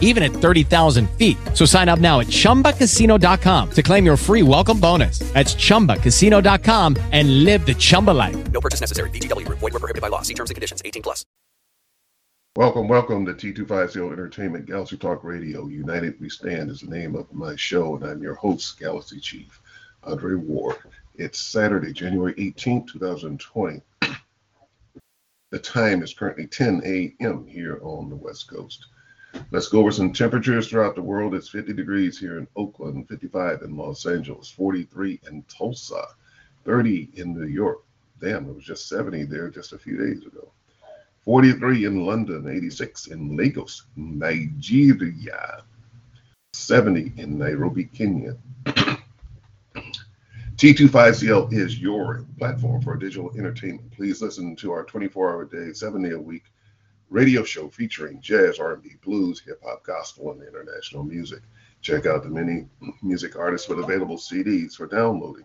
even at 30,000 feet. So sign up now at chumbacasino.com to claim your free welcome bonus. That's chumbacasino.com and live the Chumba life. No purchase necessary. VGW Group. Void were prohibited by law. See terms and conditions. 18 plus. Welcome, welcome to T250 Entertainment Galaxy Talk Radio. United We Stand is the name of my show, and I'm your host, Galaxy Chief Andre Ward. It's Saturday, January 18th, 2020. The time is currently 10 a.m. here on the West Coast. Let's go over some temperatures throughout the world. It's 50 degrees here in Oakland, 55 in Los Angeles, 43 in Tulsa, 30 in New York. Damn, it was just 70 there just a few days ago. 43 in London, 86 in Lagos, Nigeria, 70 in Nairobi, Kenya. T25CL is your platform for digital entertainment. Please listen to our 24-hour day, seven-day a week radio show featuring jazz, R&B, blues, hip hop, gospel, and international music. Check out the many music artists with available CDs for downloading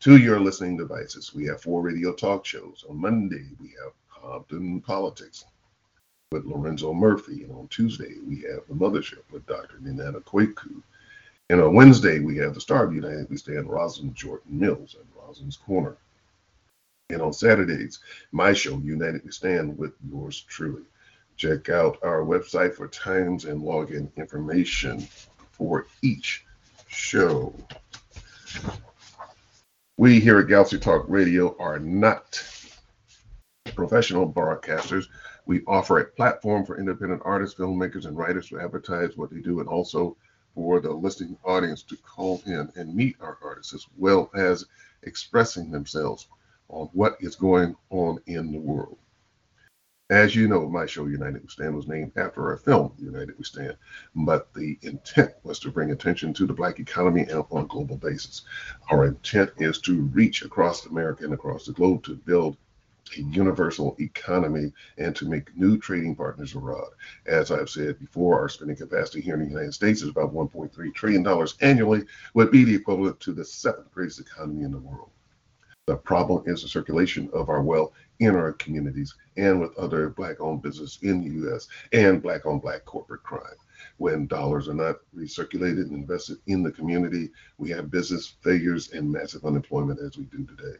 to your listening devices. We have four radio talk shows. On Monday, we have Compton Politics with Lorenzo Murphy, and on Tuesday, we have the Mothership with Dr. Ninana Kweku. And on Wednesday, we have the Star of the United We Stand, Rosalind Jordan Mills and Rosalind's Corner. And on Saturdays, my show, United We Stand, with yours truly. Check out our website for times and login information for each show. We here at Galaxy Talk Radio are not professional broadcasters. We offer a platform for independent artists, filmmakers, and writers to advertise what they do and also for the listening audience to call in and meet our artists as well as expressing themselves on what is going on in the world. As you know, my show, United We Stand, was named after our film, United We Stand, but the intent was to bring attention to the Black economy on a global basis. Our intent is to reach across America and across the globe to build a universal economy and to make new trading partners abroad. As I've said before, our spending capacity here in the United States is about $1.3 trillion annually, would be the equivalent to the seventh greatest economy in the world. The problem is the circulation of our wealth in our communities and with other black owned business in the US and black on black corporate crime. When dollars are not recirculated and invested in the community, we have business failures and massive unemployment as we do today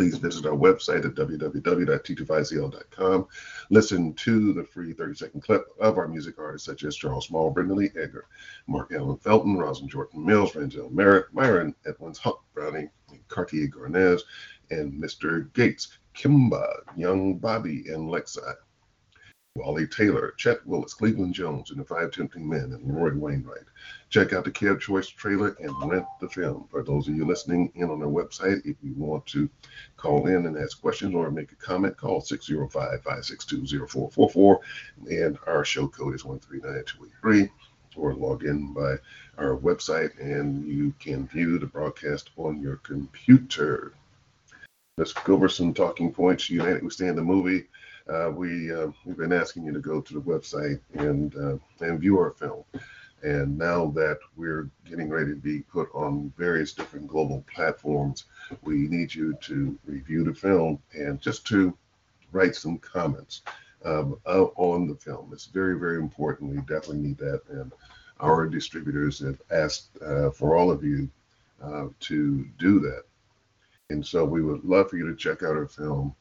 please visit our website at www.t250.com. Listen to the free 30 second clip of our music artists such as Charles Small, Brenda Lee Edgar, Mark Allen Felton, Rosalind Jordan Mills, Rangel Merritt, Myron Edwins Huck Browning, Cartier Garnez, and Mr. Gates, Kimba, Young Bobby, and Lexi. Wally Taylor, Chet Willis, Cleveland Jones, and the Five Tempting Men, and Roy Wainwright. Check out the Kev Choice trailer and rent the film. For those of you listening in on our website, if you want to call in and ask questions or make a comment, call 605-562-0444, and our show code is 139283, or log in by our website, and you can view the broadcast on your computer. Let's go over some talking points. We Stand the movie uh, we uh, we've been asking you to go to the website and uh, and view our film. And now that we're getting ready to be put on various different global platforms, we need you to review the film and just to write some comments um, on the film. It's very, very important. We definitely need that. And our distributors have asked uh, for all of you uh, to do that. And so we would love for you to check out our film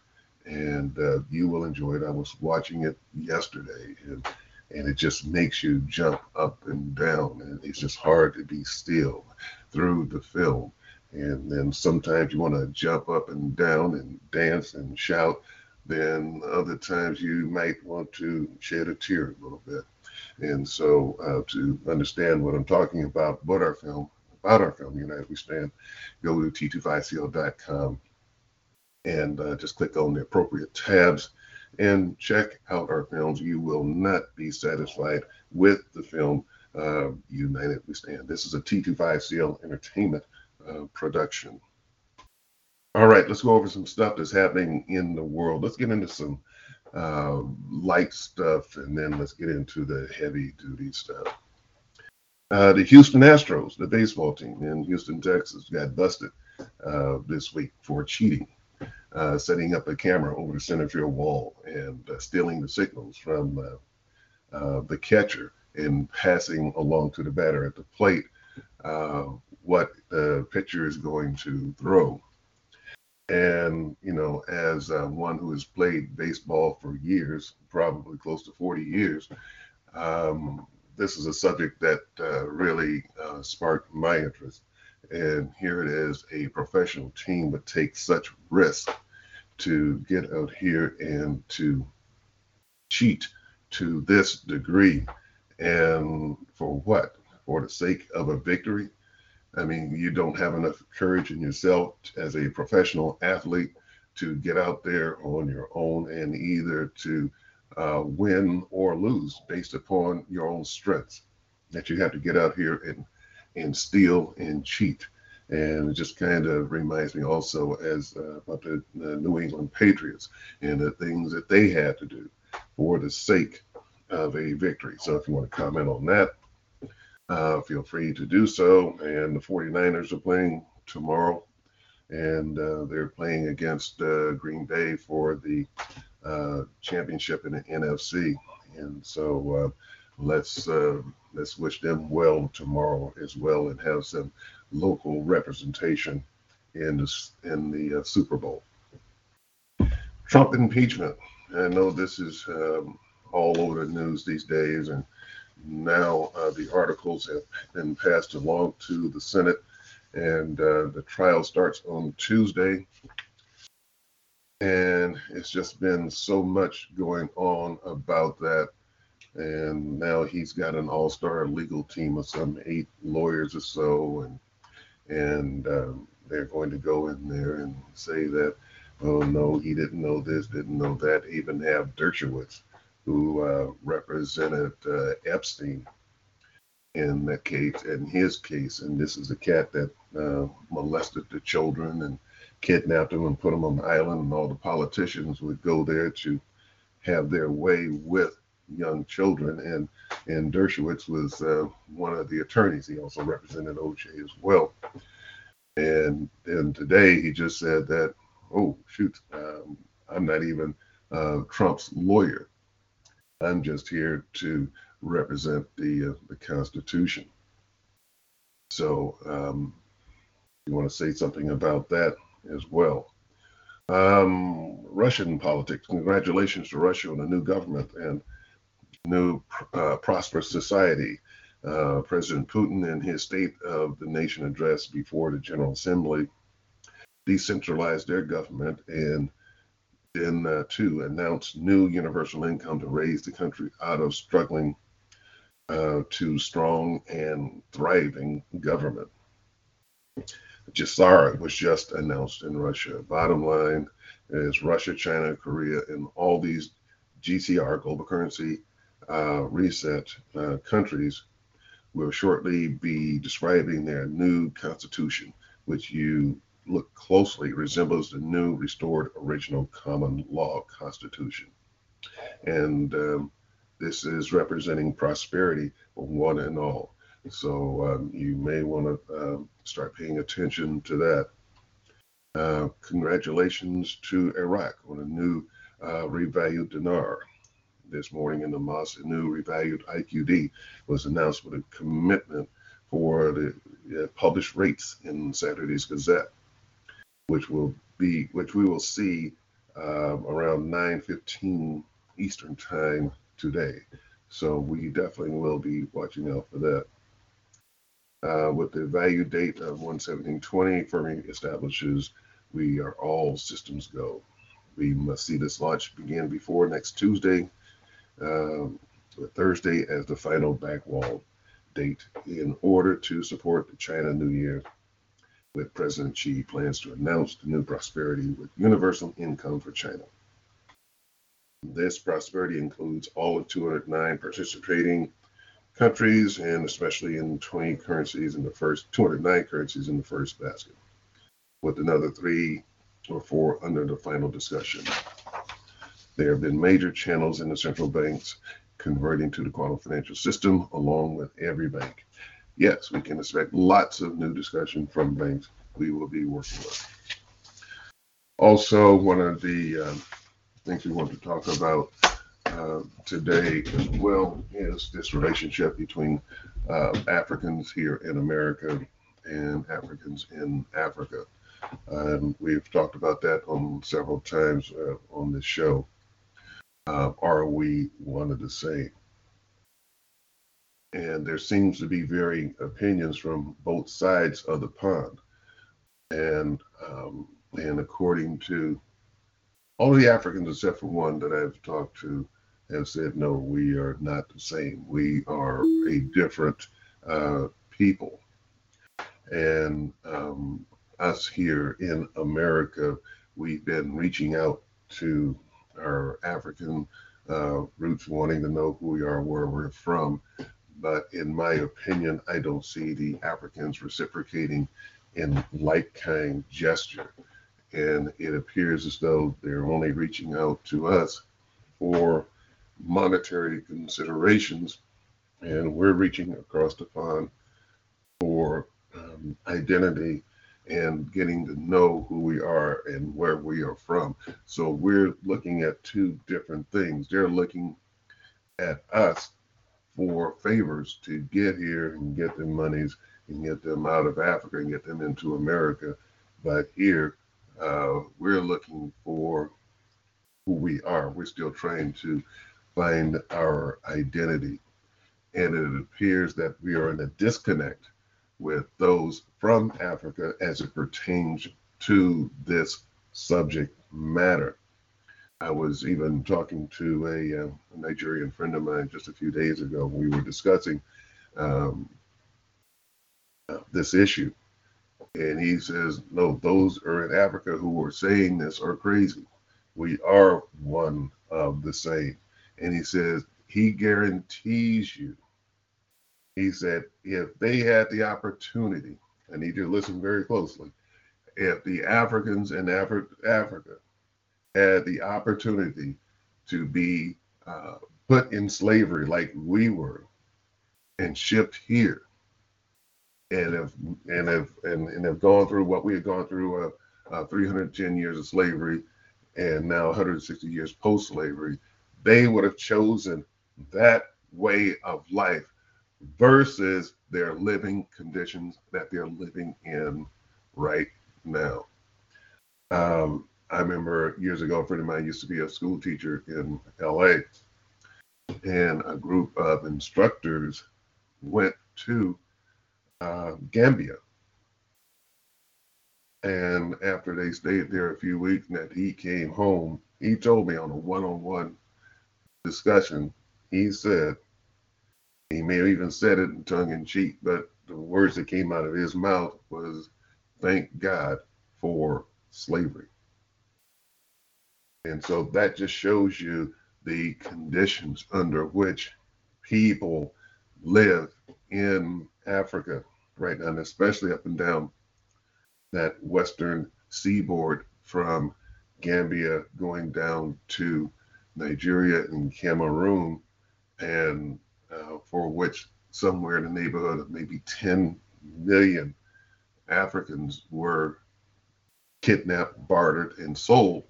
and uh, you will enjoy it. I was watching it yesterday, and and it just makes you jump up and down, and it's just hard to be still through the film. And then sometimes you want to jump up and down and dance and shout. Then other times you might want to shed a tear a little bit. And so uh, to understand what I'm talking about, what our film, about our film, United We Stand, go to t25cl.com and uh, just click on the appropriate tabs and check out our films. You will not be satisfied with the film uh, United We Stand. This is a T25CL Entertainment uh, production. All right, let's go over some stuff that's happening in the world. Let's get into some uh, light stuff, and then let's get into the heavy duty stuff. Uh, the Houston Astros, the baseball team in Houston, Texas, got busted uh, this week for cheating, uh, setting up a camera over the center field wall and uh, stealing the signals from uh, uh, the catcher and passing along to the batter at the plate what the pitcher is going to throw. And, you know, as one who has played baseball for years, probably close to 40 years, um, this is a subject that uh, really uh, sparked my interest. And here it is a professional team would take such risk to get out here and to cheat to this degree. And for what? For the sake of a victory? I mean, you don't have enough courage in yourself as a professional athlete to get out there on your own and either to uh, win or lose based upon your own strengths. That you have to get out here and and steal and cheat. And it just kind of reminds me also as uh, about the, the New England Patriots and the things that they had to do for the sake of a victory. So if you want to comment on that, uh, feel free to do so. And the 49ers are playing tomorrow, and uh, they're playing against uh, Green Bay for the uh, championship in the NFC. And so uh, let's uh, let's wish them well tomorrow as well, and have some local representation in the in the uh, Super Bowl. Trump impeachment. I know this is um, all over the news these days, and now uh, the articles have been passed along to the Senate, and uh, the trial starts on Tuesday and it's just been so much going on about that. And now he's got an all-star legal team of some eight lawyers or so and and um, they're going to go in there and say that oh no he didn't know this didn't know that. Even have dershowitz who uh, represented uh, epstein in that case in his case and this is a cat that uh, molested the children and kidnapped them and put them on the island, and all the politicians would go there to have their way with young children. And and Dershowitz was uh, one of the attorneys. He also represented OJ as well. And and today he just said that, oh shoot, um, I'm not even uh, Trump's lawyer. I'm just here to represent the uh, the Constitution. So, um, you want to say something about that? As well. Um, Russian politics. Congratulations to Russia on a new government and new uh, prosperous society. Uh, President Putin, in his State of the Nation address before the General Assembly, decentralized their government and then uh, to announce new universal income to raise the country out of struggling uh, to strong and thriving government. GESARA was just announced in Russia. Bottom line is Russia, China, Korea, and all these GCR, global currency uh, reset uh, countries, will shortly be describing their new constitution, which you look closely resembles the new restored original common law constitution. And um, this is representing prosperity for one and all. So um, you may want to um, start paying attention to that. Uh, congratulations to Iraq on a new uh, revalued dinar. This morning in the mosque, a new revalued IQD was announced with a commitment for the uh, published rates in Saturday's Gazette, which will be, which we will see um, around 9:15 Eastern Time today. So we definitely will be watching out for that. Uh, with the value date of 11720, Fermi establishes we are all systems go. We must see this launch begin before next Tuesday, um, Thursday as the final backwall date in order to support the China New Year. With President Xi plans to announce the new prosperity with universal income for China. This prosperity includes all of 209 participating countries and especially in 20 currencies in the first 209 currencies in the first basket, with another three or four under the final discussion. There have been major channels in the central banks converting to the quantum financial system along with every bank. Yes, we can expect lots of new discussion from banks we will be working with. Also, one of the um, things we want to talk about uh, today as well is this relationship between uh, Africans here in America and Africans in Africa. Um, we've talked about that on several times uh, on this show. Uh, are we one of the same? And there seems to be varying opinions from both sides of the pond. And um, and according to all the Africans except for one that I've talked to have said no, we are not the same. We are a different uh, people. And um, us here in America, we've been reaching out to our African uh, roots, wanting to know who we are, where we're from. But in my opinion, I don't see the Africans reciprocating in like kind gesture. And it appears as though they're only reaching out to us for monetary considerations. And we're reaching across the pond for um, identity and getting to know who we are and where we are from. So we're looking at two different things. They're looking at us for favors to get here and get their monies and get them out of Africa and get them into America. But here, uh, we're looking for who we are. We're still trying to find our identity. And it appears that we are in a disconnect with those from Africa as it pertains to this subject matter. I was even talking to a, uh, a Nigerian friend of mine just a few days ago. We were discussing um, uh, this issue. And he says, no, those are in Africa who are saying this are crazy. We are one of the same. And he says, he guarantees you he said, if they had the opportunity, I need you to listen very closely. If the Africans in Afri- Africa had the opportunity to be uh, put in slavery like we were and shipped here, and if and if and, and have gone through what we had gone through, uh, uh, 310 years of slavery, and now 160 years post-slavery, they would have chosen that way of life versus their living conditions that they're living in right now. Um, I remember years ago, a friend of mine used to be a school teacher in LA, and a group of instructors went to uh, Gambia. And after they stayed there a few weeks, and that he came home, he told me on a one on one discussion, he said, he may have even said it in tongue in cheek, but the words that came out of his mouth was, thank God for slavery. And so that just shows you the conditions under which people live in Africa right now, and especially up and down that western seaboard from Gambia going down to Nigeria and Cameroon and uh, for which somewhere in the neighborhood of maybe 10 million Africans were kidnapped, bartered, and sold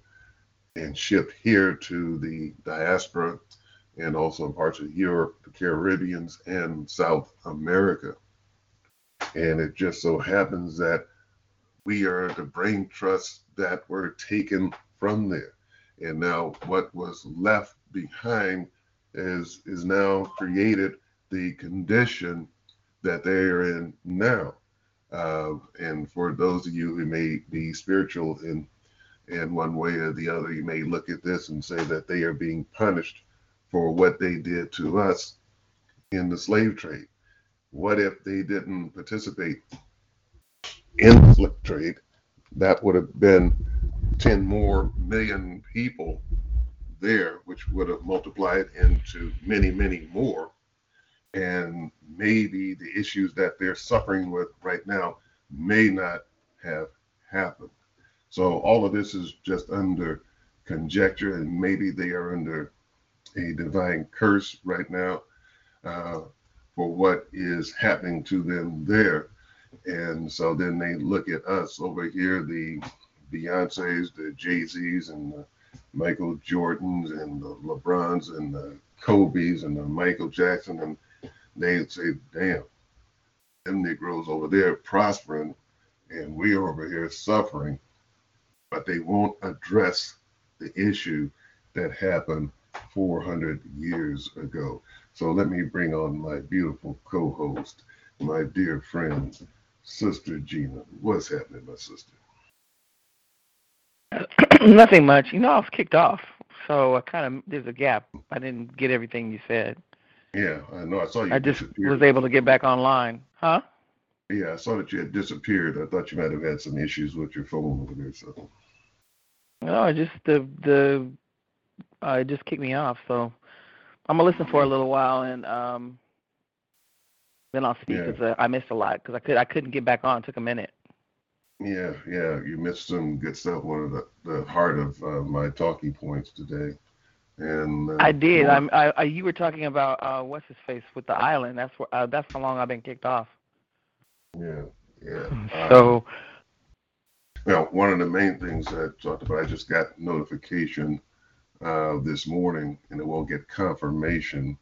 and shipped here to the diaspora and also parts of Europe, the Caribbeans, and South America. And it just so happens that we are the brain trusts that were taken from there. And now what was left behind is is now created the condition that they are in now. Uh, and for those of you who may be spiritual in in one way or the other, you may look at this and say that they are being punished for what they did to us in the slave trade. What if they didn't participate in the slave trade? That would have been 10 more million people there, which would have multiplied into many, many more. And maybe the issues that they're suffering with right now may not have happened. So all of this is just under conjecture, and maybe they are under a divine curse right now uh, for what is happening to them there. And so then they look at us over here, the Beyonces, the Jay Z's, and the Michael Jordans, and the LeBrons, and the Kobe's, and the Michael Jackson, and they'd say, "Damn, them Negroes over there prospering, and we are over here suffering." But they won't address the issue that happened 400 years ago. So let me bring on my beautiful co-host, my dear friend, Sister Gina. What's happening, my sister? Nothing much. You know, I was kicked off, so I kind of there's a gap. I didn't get everything you said. Yeah, I know. I saw you. I just disappeared. was able to get back online. Huh? Yeah, I saw that you had disappeared. I thought you might have had some issues with your phone over there. So No, I just the the uh, it just kicked me off. So I'm gonna listen for a little while and um then I'll speak Yeah. because I missed a lot because I could I couldn't get back on. It took a minute. Yeah, yeah, you missed some good stuff. One of the, the heart of uh, my talking points today. And uh, I did. well, I'm. I, I you were talking about uh what's his face with the island. That's where uh, that's how long I've been kicked off. Yeah, yeah. Uh, So Well, one of the main things I talked about, I just got notification uh, this morning, and it won't get confirmation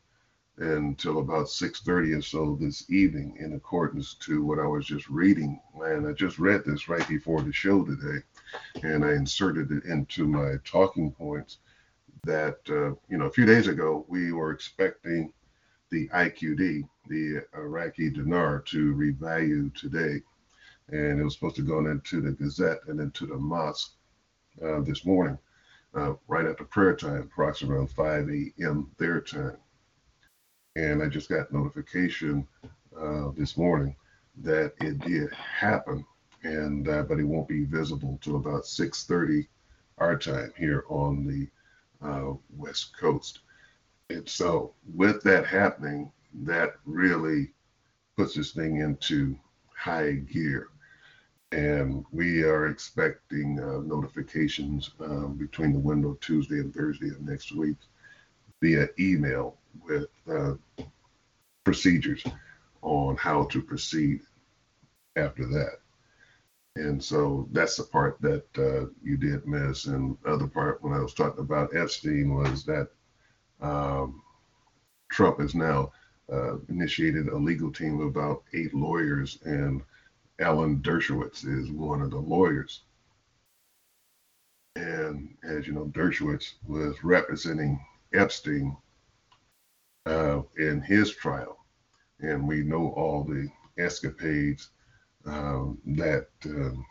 until about 6:30 or so this evening, in accordance to what I was just reading. And I just read this right before the show today, and I inserted it into my talking points. That uh, you know, a few days ago, we were expecting the IQD, the Iraqi dinar, to revalue today and it was supposed to go into the Gazette and into the mosque uh, this morning, uh, right after prayer time, approximately around 5 a.m. their time. And I just got notification uh, this morning that it did happen, and uh, but it won't be visible till about 6:30 our time here on the uh, West Coast. And so, with that happening, that really puts this thing into high gear and we are expecting uh, notifications um, between the window Tuesday and Thursday of next week via email with uh, procedures on how to proceed after that. And so that's the part that uh, you did miss. And other part, when I was talking about Epstein, was that um, Trump has now uh, initiated a legal team of about eight lawyers and Alan Dershowitz is one of the lawyers. And as you know, Dershowitz was representing Epstein uh, in his trial. And we know all the escapades um, that um,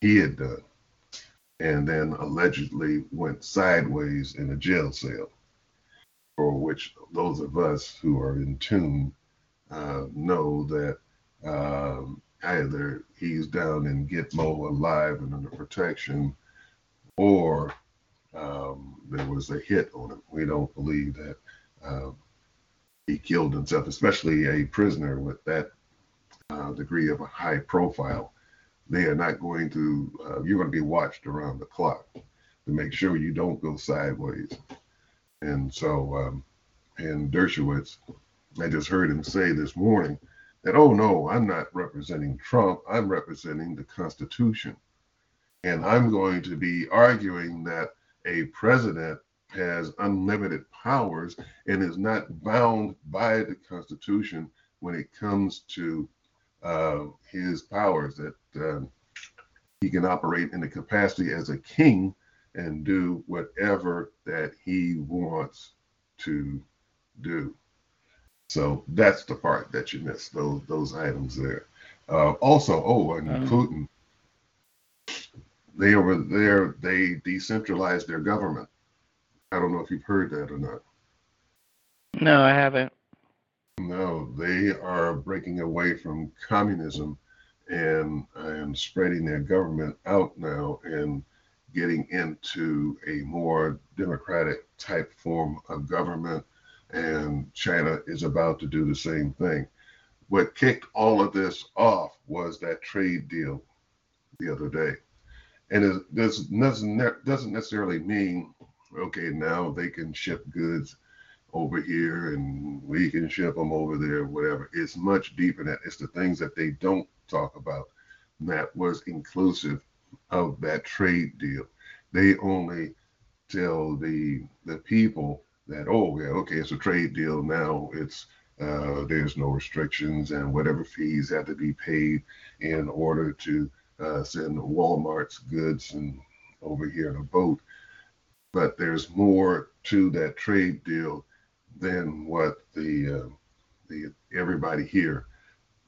he had done. And then allegedly went sideways in a jail cell, for which those of us who are in tune uh, know that um, either he's down in Gitmo alive and under protection, or um, there was a hit on him. We don't believe that uh, he killed himself, especially a prisoner with that uh, degree of a high profile. They are not going to, uh, you're going to be watched around the clock to make sure you don't go sideways. And so, um, and Dershowitz, I just heard him say this morning that, oh no, I'm not representing Trump, I'm representing the Constitution. And I'm going to be arguing that a president has unlimited powers and is not bound by the Constitution when it comes to uh, his powers, that um, he can operate in the capacity as a king and do whatever that he wants to do. So that's the part that you missed, those those items there. Uh, also, oh, and Um. Putin, they over there, they decentralized their government. I don't know if you've heard that or not. no, I haven't. No, they are breaking away from communism and and spreading their government out now and getting into a more democratic type form of government. And China is about to do the same thing. What kicked all of this off was that trade deal the other day. and it does, doesn't doesn't necessarily mean okay now they can ship goods over here and we can ship them over there, whatever. It's much deeper than that. It's the things that they don't talk about that was inclusive of that trade deal. They only tell the the people that oh yeah okay it's a trade deal now it's uh, there's no restrictions and whatever fees have to be paid in order to uh, send Walmart's goods and over here in a boat. But there's more to that trade deal than what the uh, the everybody here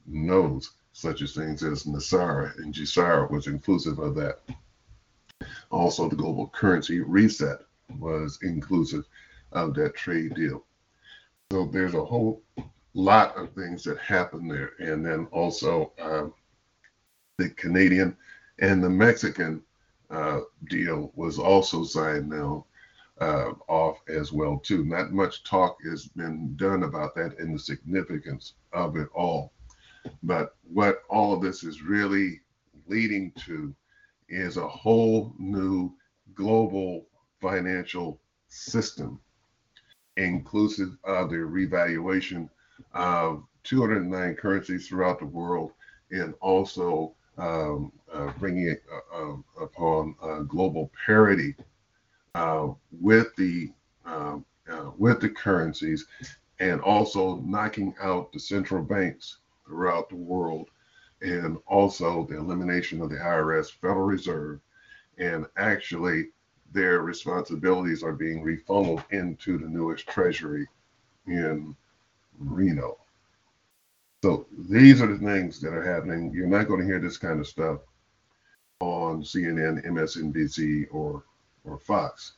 knows, such as things as NESARA and GESARA was inclusive of that. Also, the global currency reset was inclusive of that trade deal. So there's a whole lot of things that happen there, and then also um, the Canadian and the Mexican uh, deal was also signed now uh, off as well too. Not much talk has been done about that and the significance of it all. But what all this is really leading to is a whole new global financial system, inclusive of the revaluation of 209 currencies throughout the world, and also um, uh, bringing it uh, um, upon global parity uh, with the um, uh, with the currencies, and also knocking out the central banks throughout the world, and also the elimination of the IRS, Federal Reserve, and actually their responsibilities are being refunneled into the newest treasury in Reno. So these are the things that are happening. You're not going to hear this kind of stuff on CNN, MSNBC, or or Fox.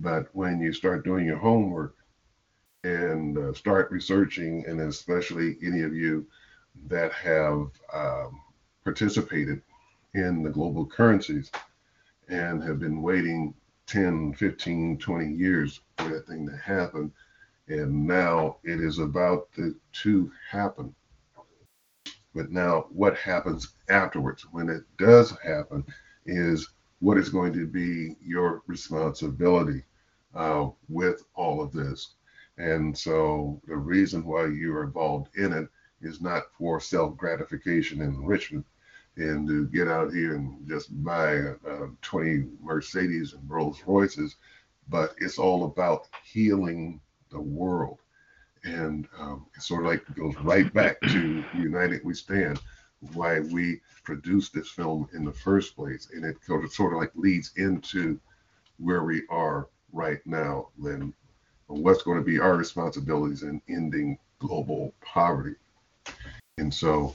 But when you start doing your homework and uh, start researching, and especially any of you that have um, participated in the global currencies and have been waiting 10, 15, 20 years for that thing to happen, and now it is about to, happen. But now, what happens afterwards when it does happen is what is going to be your responsibility uh, with all of this. And so, the reason why you are involved in it is not for self gratification and enrichment and to get out here and just buy uh, 20 Mercedes and Rolls Royces, but it's all about healing the world. And um, it sort of like goes right back to United We Stand, why we produced this film in the first place. And it sort of like leads into where we are right now, Lynn, what's going to be our responsibilities in ending global poverty. And so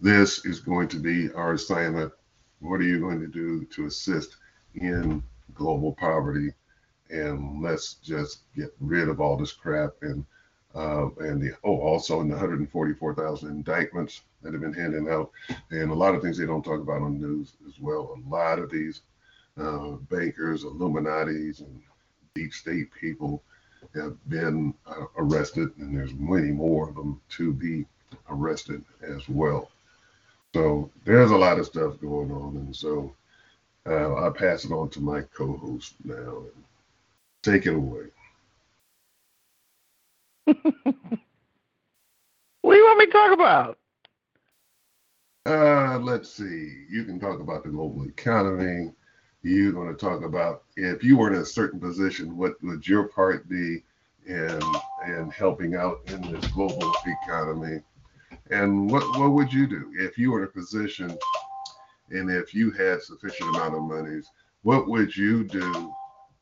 this is going to be our assignment. What are you going to do to assist in global poverty? And let's just get rid of all this crap and uh, and the oh also in the 144,000 indictments that have been handed out and a lot of things they don't talk about on the news as well. A lot of these uh, bankers, Illuminati's, and deep state people have been uh, arrested, and there's many more of them to be arrested as well. So there's a lot of stuff going on, and so uh, I'll pass it on to my co-host now. Take it away. what do you want me to talk about? Uh, let's see. You can talk about the global economy. You're going to talk about if you were in a certain position, what would your part be in in helping out in this global economy? And what what would you do if you were in a position and if you had sufficient amount of monies? What would you do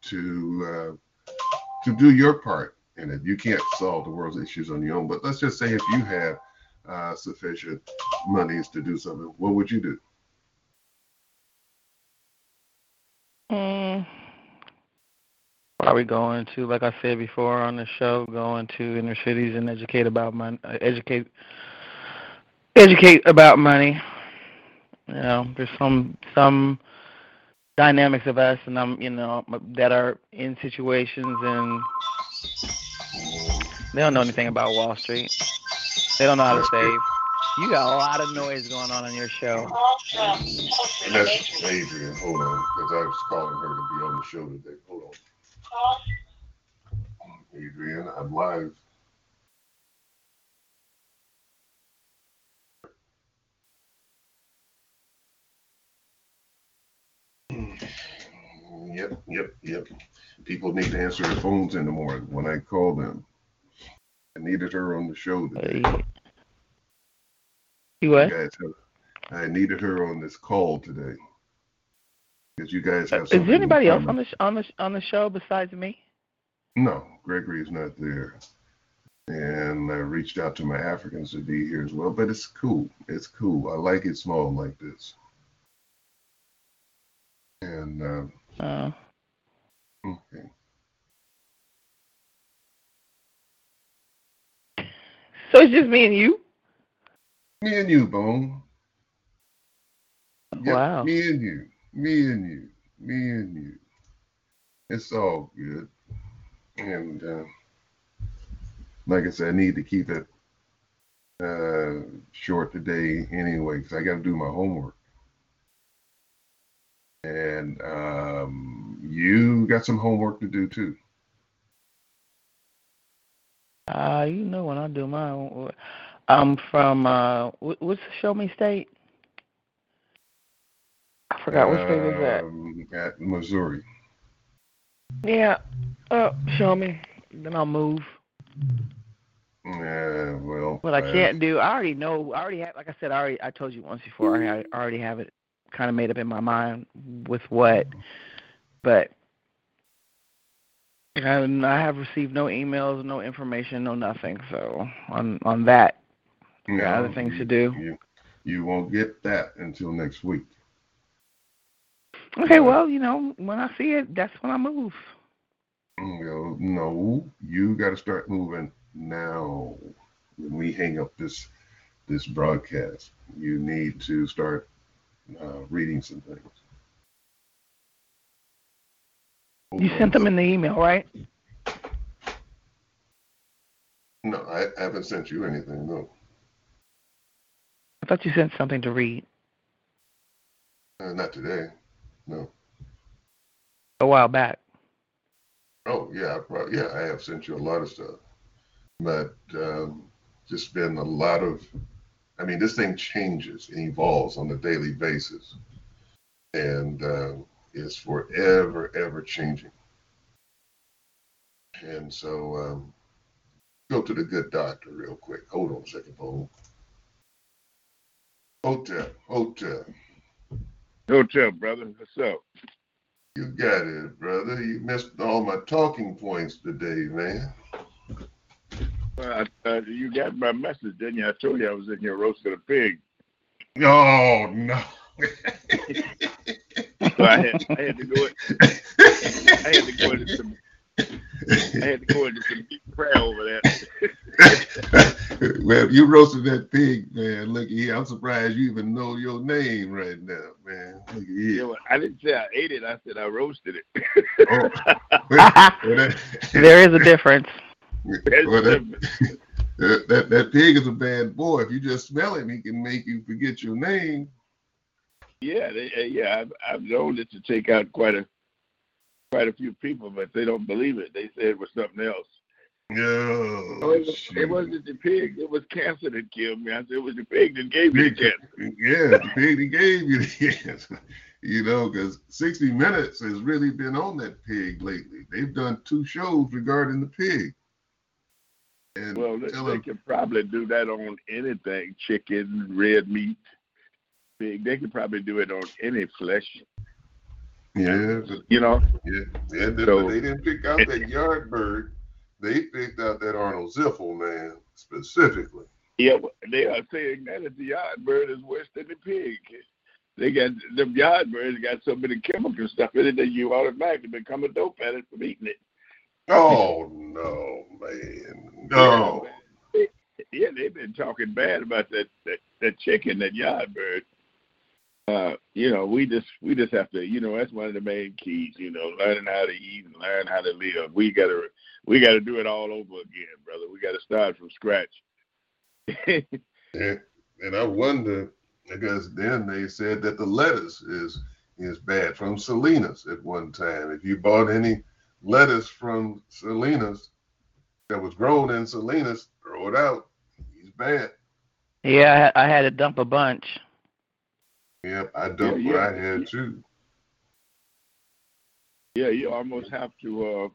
to uh, to do your part in it? You can't solve the world's issues on your own, but let's just say if you had uh, sufficient monies to do something, what would you do? Mm, probably going to, like I said before on the show, going to inner cities and educate about money, educate educate about money. You know, there's some some dynamics of us, and I'm you know that are in situations and they don't know anything about Wall Street. They don't know how to save. You got a lot of noise going on on your show. And that's Adrian. Hold on, because I was calling her to be on the show today. Hold on. Adrian, I'm live. Yep, yep, yep. People need to answer their phones in the morning when I call them. I needed her on the show today. You what? You I needed her on this call today. Because you guys have Uh, Is there anybody else on the on the on the show besides me? No, Gregory is not there. And I reached out to my Africans to be here as well, but it's cool. It's cool. I like it small like this. And uh, Uh, okay. so it's just me and you. Me and you, Bone. Yep, Wow. Me and you. Me and you. Me and you. It's all good. And uh, like I said, I need to keep it uh, short today anyway, because I got to do my homework. And um, you got some homework to do too. Uh, you know when I do mine. I'm from uh, what's the Show Me State? I forgot which state is that. Um, At Missouri. Yeah. Oh, show me. Then I'll move. Yeah, well. What I uh, can't do, I already know. I already have. Like I said, I already. I told you once before. I already have it kind of made up in my mind with what, mm-hmm. but. And I have received no emails, no information, no nothing. So on on that, no, got other things you- to do. You, you won't get that until next week. Okay, well, you know, when I see it, that's when I move. No, you got to start moving now. When we hang up this this broadcast, you need to start uh, reading some things. You sent them in the email, right? No, I I haven't sent you anything. No, I thought you sent something to read uh, not today. No. a while back. Oh yeah, I prob- yeah, I have sent you a lot of stuff, but um, just been a lot of. I mean, this thing changes and evolves on a daily basis, and uh, is forever, ever changing. And so, um, go to the good doctor real quick. Hold on a second, Paul. Hotel, hotel. Hotel, brother. What's up? You got it, brother. You missed all my talking points today, man. Uh, uh, you got my message, didn't you? I told you I was in here roasting a pig. Oh no. So I had, I had to go. In, I had to go into some. I had to go into some deep prayer over that. well, you roasted that pig, man. Look here, I'm surprised you even know your name right now, man. Look at You here. know, I didn't say I ate it. I said I roasted it. Oh, well, that, There is a difference. Well, that, that, that, pig is a bad boy. If you just smell him, he can make you forget your name. yeah, they, uh, yeah. I've, I've known it to take out quite a quite a few people, but they don't believe it. They say it was something else. Oh, Oh, it, was, it wasn't the pig. It was cancer that killed me. I said it was the pig that gave me cancer. Yeah, the pig that gave you the cancer. You know, because 60 Minutes has really been on that pig lately. They've done two shows regarding the pig. And Well, they, they could probably do that on anything chicken, red meat, pig. They could probably do it on any flesh, yeah, you know. yeah, yeah, they, So- they didn't pick out that yard bird. They picked out that Arnold Ziffel man specifically. Yeah, they are saying that the yard bird is worse than the pig. They got the yard birds got so many chemical stuff in it that you automatically become a dope addict from eating it. Oh no, man, no. Yeah, yeah, they've been talking bad about that that, that chicken, that yard bird. Uh, you know, we just we just have to, you know, that's one of the main keys. You know, learning how to eat and learn how to live. We gotta we gotta do it all over again, brother. We gotta start from scratch. Yeah, and I wonder because then they said that the lettuce is is bad from Salinas at one time. If you bought any lettuce from Salinas that was grown in Salinas, throw it out. He's bad. Yeah, I had to dump a bunch. Yep, I dumped Yeah, what I yeah. had too. Yeah, you almost have to, uh,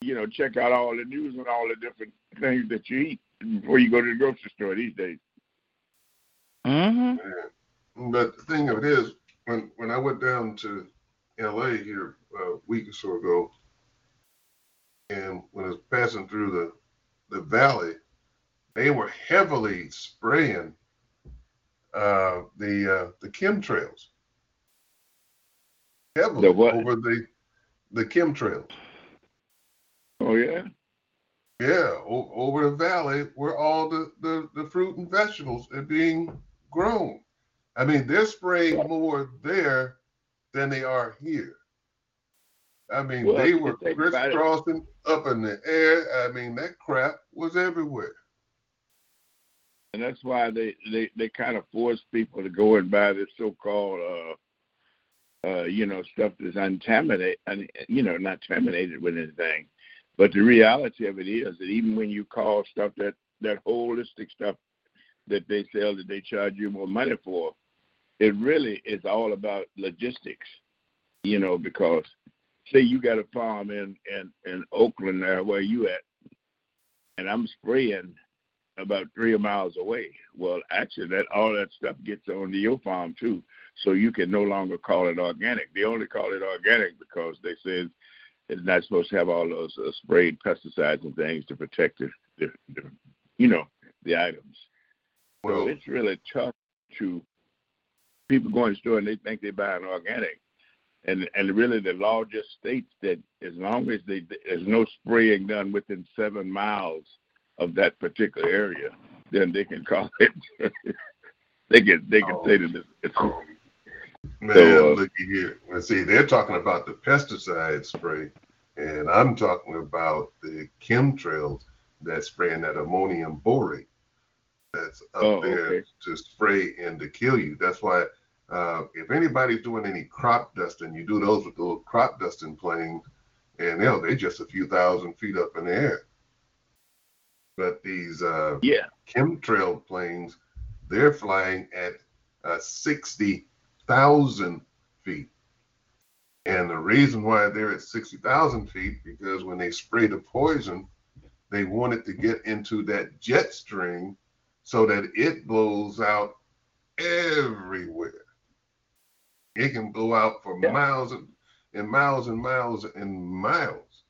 you know, check out all the news and all the different things that you eat before you go to the grocery store these days. Mm-hmm. But the thing of it is, when when I went down to L.A. here a week or so ago, and when I was passing through the the valley, they were heavily spraying uh, the uh, the chemtrails. Heavily The what? over the the chemtrails. Oh yeah. Yeah, o- over the valley where all the, the, the fruit and vegetables are being grown. I mean, they're spraying more there than they are here. I mean, Well, they were it- crisscrossing up in the air. I mean, that crap was everywhere. and that's why they they they kind of force people to go and buy this so-called uh uh you know stuff that's uncontaminated and you know not contaminated with anything but the reality of it is that even when you call stuff that that holistic stuff that they sell that they charge you more money for it really is all about logistics you know because say you got a farm in in in oakland there where you at and i'm spraying about three miles away. Well, actually, that all that stuff gets onto your farm too, so you can no longer call it organic. They only call it organic because they said it's not supposed to have all those uh, sprayed pesticides and things to protect the, the, the you know, the items. So Well, it's really tough to people go in the store and they think they buy buying organic. And and really the law just states that as long as they, there's no spraying done within seven miles of that particular area, then they can call it. they can they can Oh. say that it's, it's man, So, uh, looky here. Let's see, they're talking about the pesticide spray, and I'm talking about the chemtrails that spraying that ammonium borate that's up Oh, there okay. to spray and to kill you. That's why uh, if anybody's doing any crop dusting, you do those with little crop dusting planes, and they'll they're just a few thousand feet up in the air. But these uh, yeah. chemtrail planes, they're flying at uh, 60,000 feet. And the reason why they're at 60,000 feet, because when they spray the poison, they want it to get into that jet stream so that it blows out everywhere. It can blow out for Yeah. miles and, and miles and miles and miles.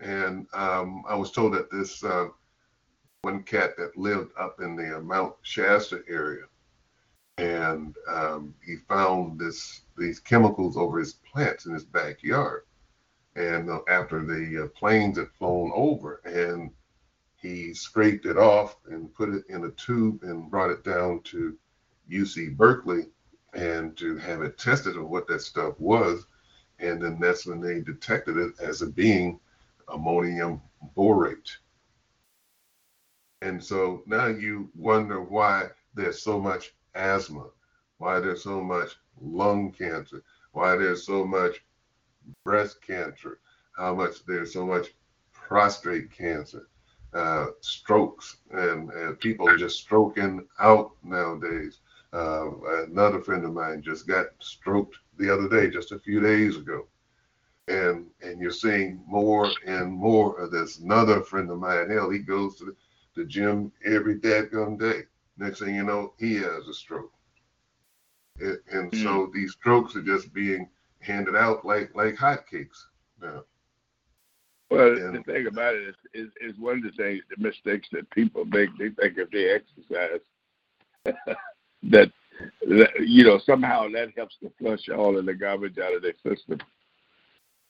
And um, I was told that this uh, one cat that lived up in the uh, Mount Shasta area, and um, he found this these chemicals over his plants in his backyard. And uh, after the uh, planes had flown over, and he scraped it off and put it in a tube and brought it down to UC Berkeley and to have it tested on what that stuff was. And then that's when they detected it as a being ammonium borate. And so now you wonder why there's so much asthma, why there's so much lung cancer, why there's so much breast cancer, how much there's so much prostate cancer, uh, strokes, and, and people just stroking out nowadays. Uh, another friend of mine just got stroked the other day, just a few days ago. And and you're seeing more and more of this. Another friend of mine, hell, he goes to the, gym every dadgum day. Next thing you know, he has a stroke. And, and so these strokes are just being handed out like like hotcakes now. Well, Yeah. the thing about it is, is, is one of the things, the mistakes that people make. They think if they exercise, that, that you know somehow that helps to flush all of the garbage out of their system,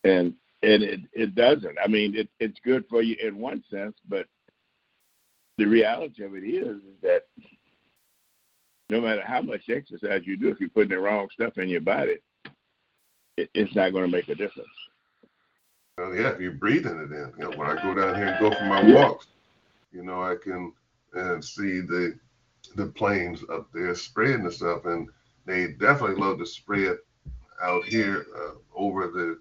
and and it it doesn't. I mean, it it's good for you in one sense, but the reality of it is, is that no matter how much exercise you do, if you're putting the wrong stuff in your body, it, it's not going to make a difference. Well, yeah, if you're breathing it in. You know, when I go down here and go for my Yeah. walks, you know, I can and see the the planes up there spreading the stuff, and they definitely love to spread out here uh, over the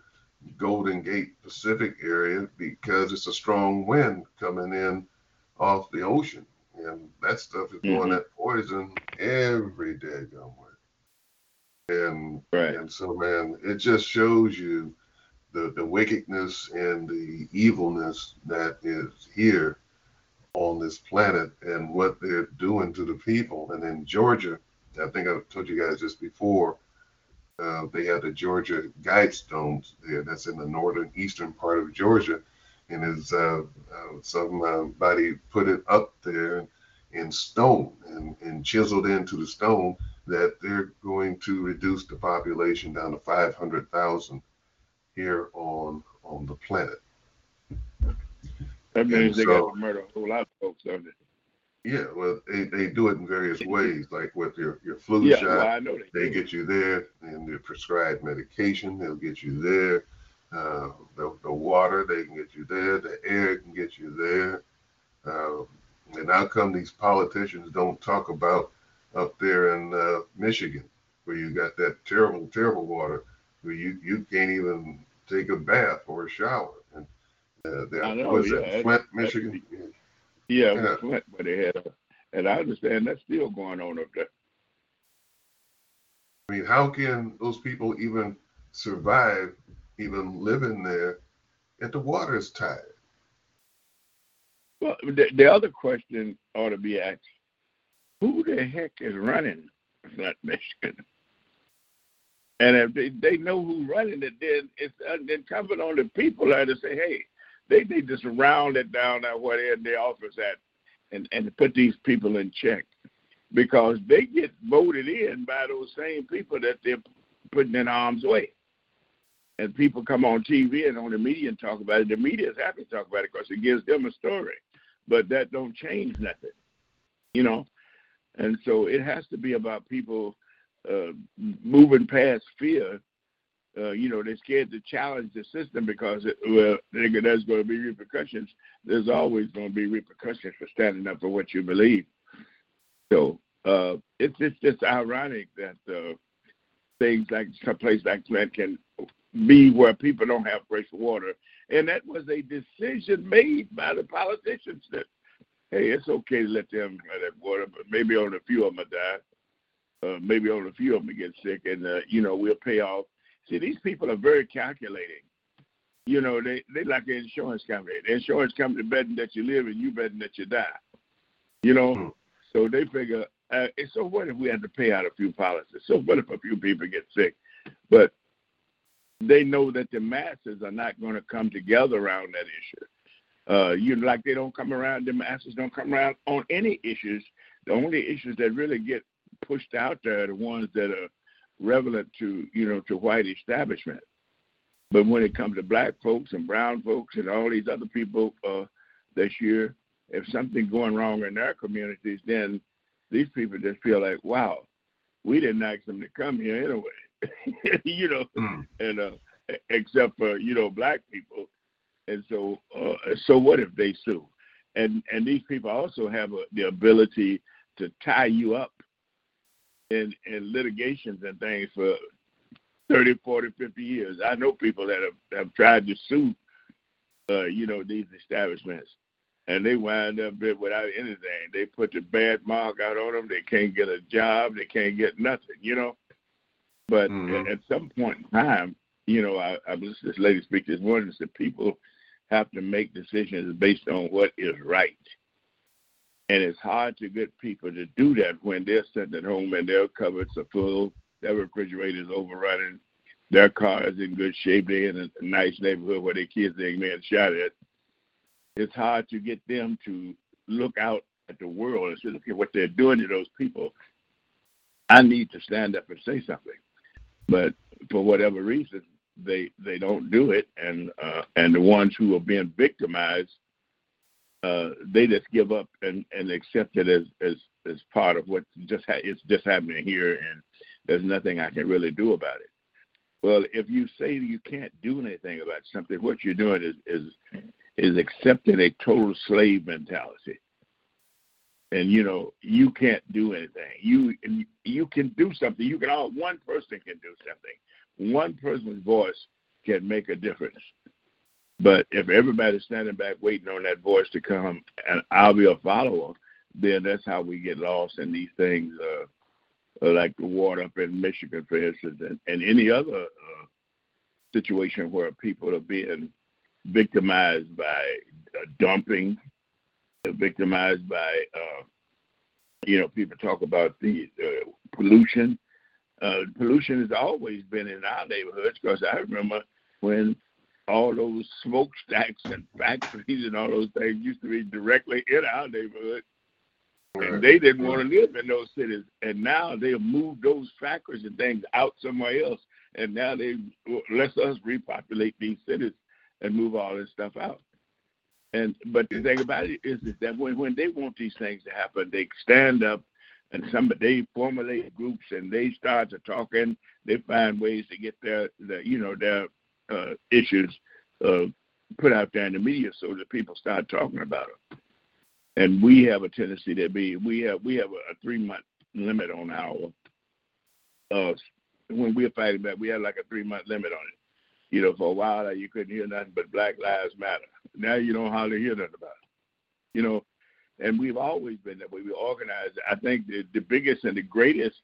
Golden Gate Pacific area because it's a strong wind coming in off the ocean, and that stuff is going Mhm. at poison every day somewhere. And Right. and so, man, it just shows you the the wickedness and the evilness that is here on this planet and what they're doing to the people. And in Georgia, I think I told you guys this before. Uh, they have the Georgia Guidestones there. That's in the northern eastern part of Georgia, and is uh, uh, somebody put it up there in stone and, and chiseled into the stone that they're going to reduce the population down to 500,000 here on on the planet. That means And they so- got to murder a whole lot folks, don't they? Yeah, well, they, they do it in various ways, like with your, your flu Yeah, shot. well, I know they, they do. get you there and the prescribed medication they'll get you there uh, the, the water they can get you there the air can get you there uh, and how come these politicians don't talk about up there in uh, michigan where you got that terrible terrible water where you, you can't even take a bath or a shower and uh, there, I know, was yeah, that flint michigan Yeah, Yeah. with Flint, where they had, a, and I understand that's still going on up there. I mean, how can those people even survive, even living there, if the water is tight? Well, the, the other question ought to be asked: Who the heck is running Flint, Michigan? And if they, they know who's running it, then it's uh, incumbent on the people there to say, "Hey, they need to surround it down there where they're their office at, and and put these people in check, because they get voted in by those same people that they're putting in harm's way." And people come on TV and on the media and talk about it. The media is happy to talk about it because it gives them a story but that don't change nothing, you know. And so it has to be about people uh, moving past fear. Uh, you know, they're scared to challenge the system because it, well, there's going to be repercussions. There's always going to be repercussions for standing up for what you believe. So uh, it's it's just ironic that uh, things like some place like Flint can be where people don't have fresh water and that was a decision made by the politicians that, hey, it's okay to let them have that water, but maybe on a few of them die. Uh, maybe on a few of them get sick, and uh, you know we'll pay off. See, these people are very calculating. You know, they they like an insurance company. The insurance company betting that you live and you betting that you die. You know, Hmm. so they figure. Uh, so what if we had to pay out a few policies? So what if a few people get sick? But they know that the masses are not going to come together around that issue. Uh, you know, like they don't come around, the masses don't come around on any issues. The only issues that really get pushed out there are the ones that are relevant to, you know, to white establishment. But when it comes to black folks and brown folks and all these other people uh, this year, if something's going wrong in their communities, then these people just feel like, wow, we didn't ask them to come here anyway. you know, Mm. and uh, except for you know black people, and so uh, so what if they sue? And and these people also have a, the ability to tie you up in in litigations and things for 30, 40, 50 years. I know people that have, have tried to sue, uh, you know, these establishments, and they wind up without anything. They put the bad mark out on them. They can't get a job. They can't get nothing, you know. But Mhm. at, at some point in time, you know, I, I listened to this lady speak this morning. Said people have to make decisions based on what is right, and it's hard to get people to do that when they're sitting at home and their cupboards are full, their refrigerator's overrunning, their car is in good shape, they're in a, nice neighborhood where their kids ain't being shot at. It's hard to get them to look out at the world and say, look at what they're doing to those people. I need to stand up and say something but for whatever reason they they don't do it and uh and the ones who are being victimized uh they just give up and and accept it as as as part of what just ha- it's just happening here and there's nothing I can really do about it well if you say you can't do anything about something what you're doing is is is accepting a total slave mentality and you know you can't do anything. You you can do something. You can all one person can do something. One person's voice can make a difference. But if everybody's standing back waiting on that voice to come, and I'll be a follower, then that's how we get lost in these things, uh, like the war up in Michigan, for instance, and, and any other uh, situation where people are being victimized by uh, dumping, victimized by, uh, you know, people talk about the uh, pollution. Uh, pollution has always been in our neighborhoods because I remember when all those smokestacks and factories and all those things used to be directly in our neighborhood. And they didn't want to live in those cities. And now they've moved those factories and things out somewhere else. And now they let us repopulate these cities and move all this stuff out. And but the thing about it is, is that when, when they want these things to happen, they stand up and some they formulate groups and they start to talking. They find ways to get their, their you know their uh, issues uh, put out there in the media so that people start talking about them. And we have a tendency to be we have we have a, three month limit on our uh, when we're fighting back. We have like a three month limit on it. You know, for a while you couldn't hear nothing but Black Lives Matter. Now you don't hardly hear nothing about it. You know, and we've always been that way. We organized. I think the, the biggest and the greatest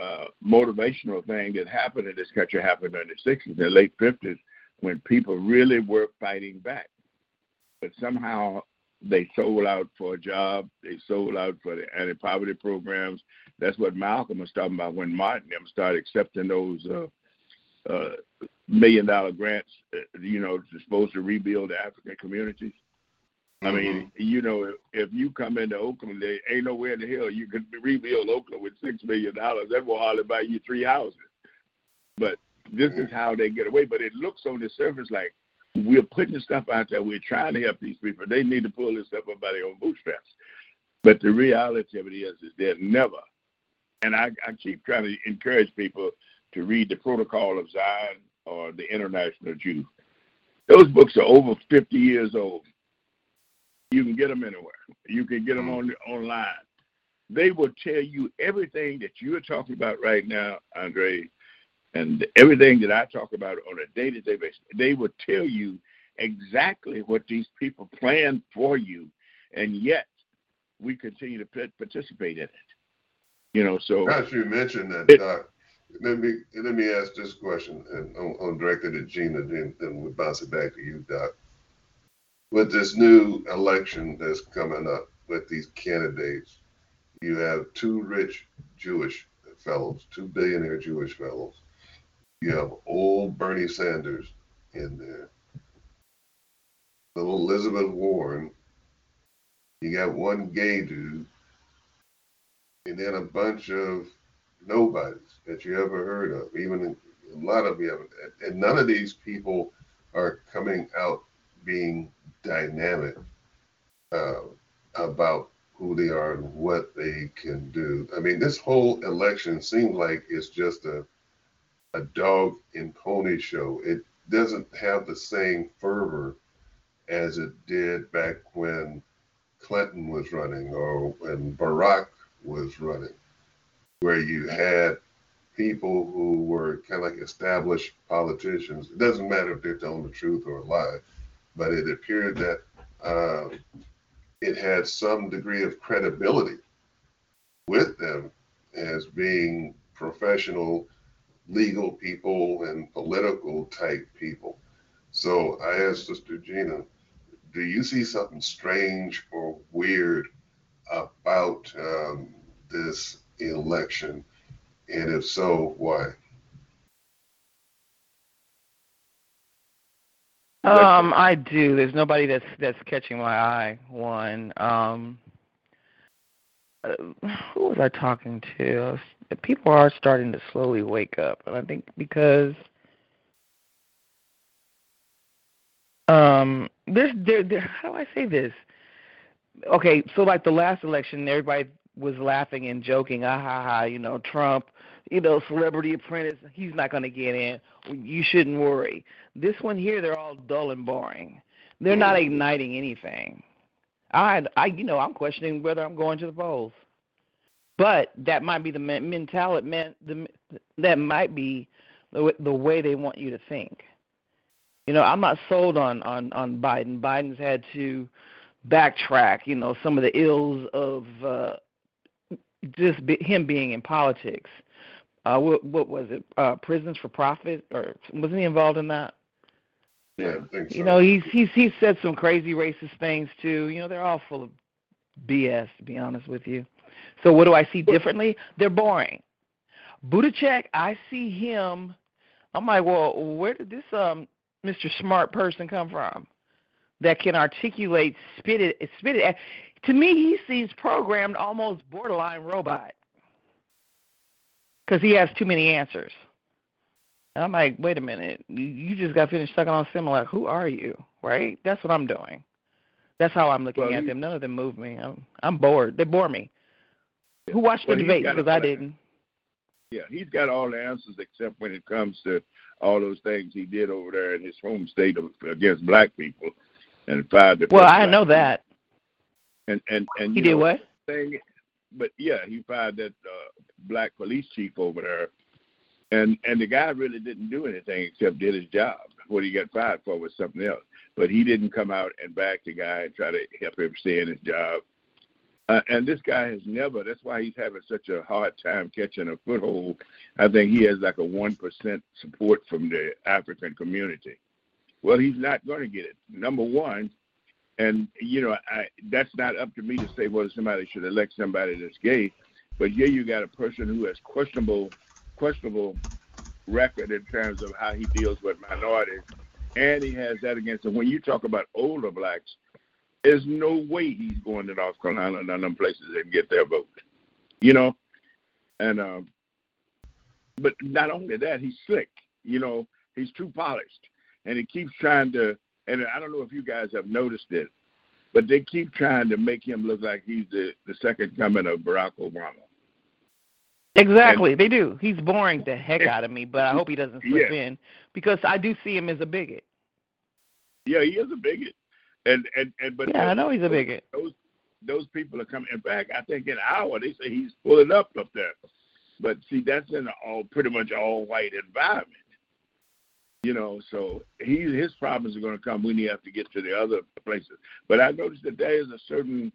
uh, motivational thing that happened in this country happened in the 60s and late 50s when people really were fighting back. But somehow they sold out for a job, they sold out for the anti poverty programs. That's what Malcolm was talking about when Martin them started accepting those uh, uh, million dollar grants, uh, you know, supposed to rebuild the African communities. I mean, mm-hmm. you know, if, if you come into Oakland, there ain't nowhere in the hell you could rebuild Oakland with six million dollars. That will hardly buy you three houses. But this is how they get away. But it looks on the surface like we're putting stuff out there. We're trying to help these people. They need to pull this stuff up by their own bootstraps. But the reality of it is, is they're never. And I, I keep trying to encourage people to read the Protocol of Zion or the International Jew. Those books are over 50 years old. You can get them anywhere. You can get them mm. on online. They will tell you everything that you're talking about right now, Andre, and everything that I talk about on a day-to-day basis. They will tell you exactly what these people plan for you, and yet we continue to participate in it. You know, so as you mentioned that, it, Doc, let me let me ask this question, and I'm, I'm directed at Gina, then, then we'll bounce it back to you, Doc with this new election that's coming up with these candidates, you have two rich Jewish fellows, two billionaire Jewish fellows. You have old Bernie Sanders in there, little Elizabeth Warren. You got one gay dude, and then a bunch of nobodies that you ever heard of. Even a lot of you haven't. And none of these people are coming out being dynamic uh, about who they are and what they can do. I mean, this whole election seems like it's just a a dog and pony show. It doesn't have the same fervor as it did back when Clinton was running or when Barack was running, where you had people who were kind of like established politicians. It doesn't matter if they're telling the truth or a lie but it appeared that uh, it had some degree of credibility with them as being professional legal people and political type people. So I asked Sister Gina, do you see something strange or weird about um, this election? And if so, why? Um, I do. There's nobody that's that's catching my eye. One. Um, uh, who was I talking to? People are starting to slowly wake up, and I think because um, there's there, there. How do I say this? Okay, so like the last election, everybody was laughing and joking, ah ha ha, you know, Trump, you know, celebrity apprentice, he's not going to get in. You shouldn't worry. This one here, they're all dull and boring. They're not igniting anything. I, I, you know, I'm questioning whether I'm going to the polls. But that might be the mentality. Man, the, that might be the, the way they want you to think. You know, I'm not sold on on on Biden. Biden's had to backtrack. You know, some of the ills of uh, just be, him being in politics. Uh, what what was it? Uh, Prisons for Profit, or wasn't he involved in that? Yeah, I think so. You know, he's he's he's said some crazy racist things too. You know, they're all full of BS, to be honest with you. So what do I see differently? They're boring. Buttigieg, I see him. I'm like, well, where did this um Mr. Smart person come from? That can articulate, spit it, spit it. To me, he seems programmed almost borderline robot because he has too many answers. And I'm like, wait a minute, you just got finished sucking on Similac. Who are you? Right? That's what I'm doing. That's how I'm looking well, at them. None of them move me. I'm I'm bored. They bore me. Who watched well, the debate? Because I didn't. Yeah, he's got all the answers except when it comes to all those things he did over there in his home state against black people and the. Well, I know that. And and and he did know, what? Thing, but yeah, he fired that uh, black police chief over there, and and the guy really didn't do anything except did his job. What he got fired for was something else, but he didn't come out and back the guy and try to help him stay in his job. Uh, and this guy has never. That's why he's having such a hard time catching a foothold. I think he has like a one percent support from the African community. Well, he's not going to get it. Number one, and you know, I, that's not up to me to say whether somebody should elect somebody that's gay. But here you got a person who has questionable, questionable record in terms of how he deals with minorities, and he has that against him. When you talk about older blacks, there's no way he's going to North Carolina and other places and get their vote. You know, and um, but not only that, he's slick. You know, he's too polished, and he keeps trying to and I don't know if you guys have noticed it, but they keep trying to make him look like he's the, the second coming of Barack Obama. Exactly, and, they do. He's boring the heck out of me, but I hope he doesn't slip yeah. in because I do see him as a bigot. Yeah, he is a bigot, and and and but yeah, I know he's a bigot. Those those people are coming. In fact, I think in Iowa they say he's pulling up up there, but see that's in all pretty much all white environment. You know, so he his problems are going to come when he have to get to the other places. But I noticed that there is a certain,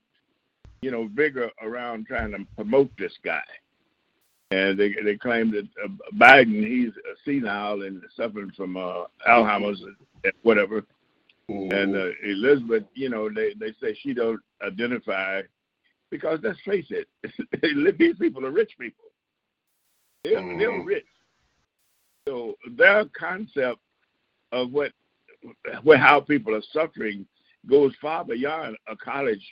you know, vigor around trying to promote this guy, and they they claim that uh, Biden he's senile and suffering from uh, Alzheimer's and whatever, Ooh. and uh, Elizabeth, you know, they they say she don't identify because let's face it, these people are rich people. They're, mm. they're rich. So their concept of what, what how people are suffering goes far beyond a college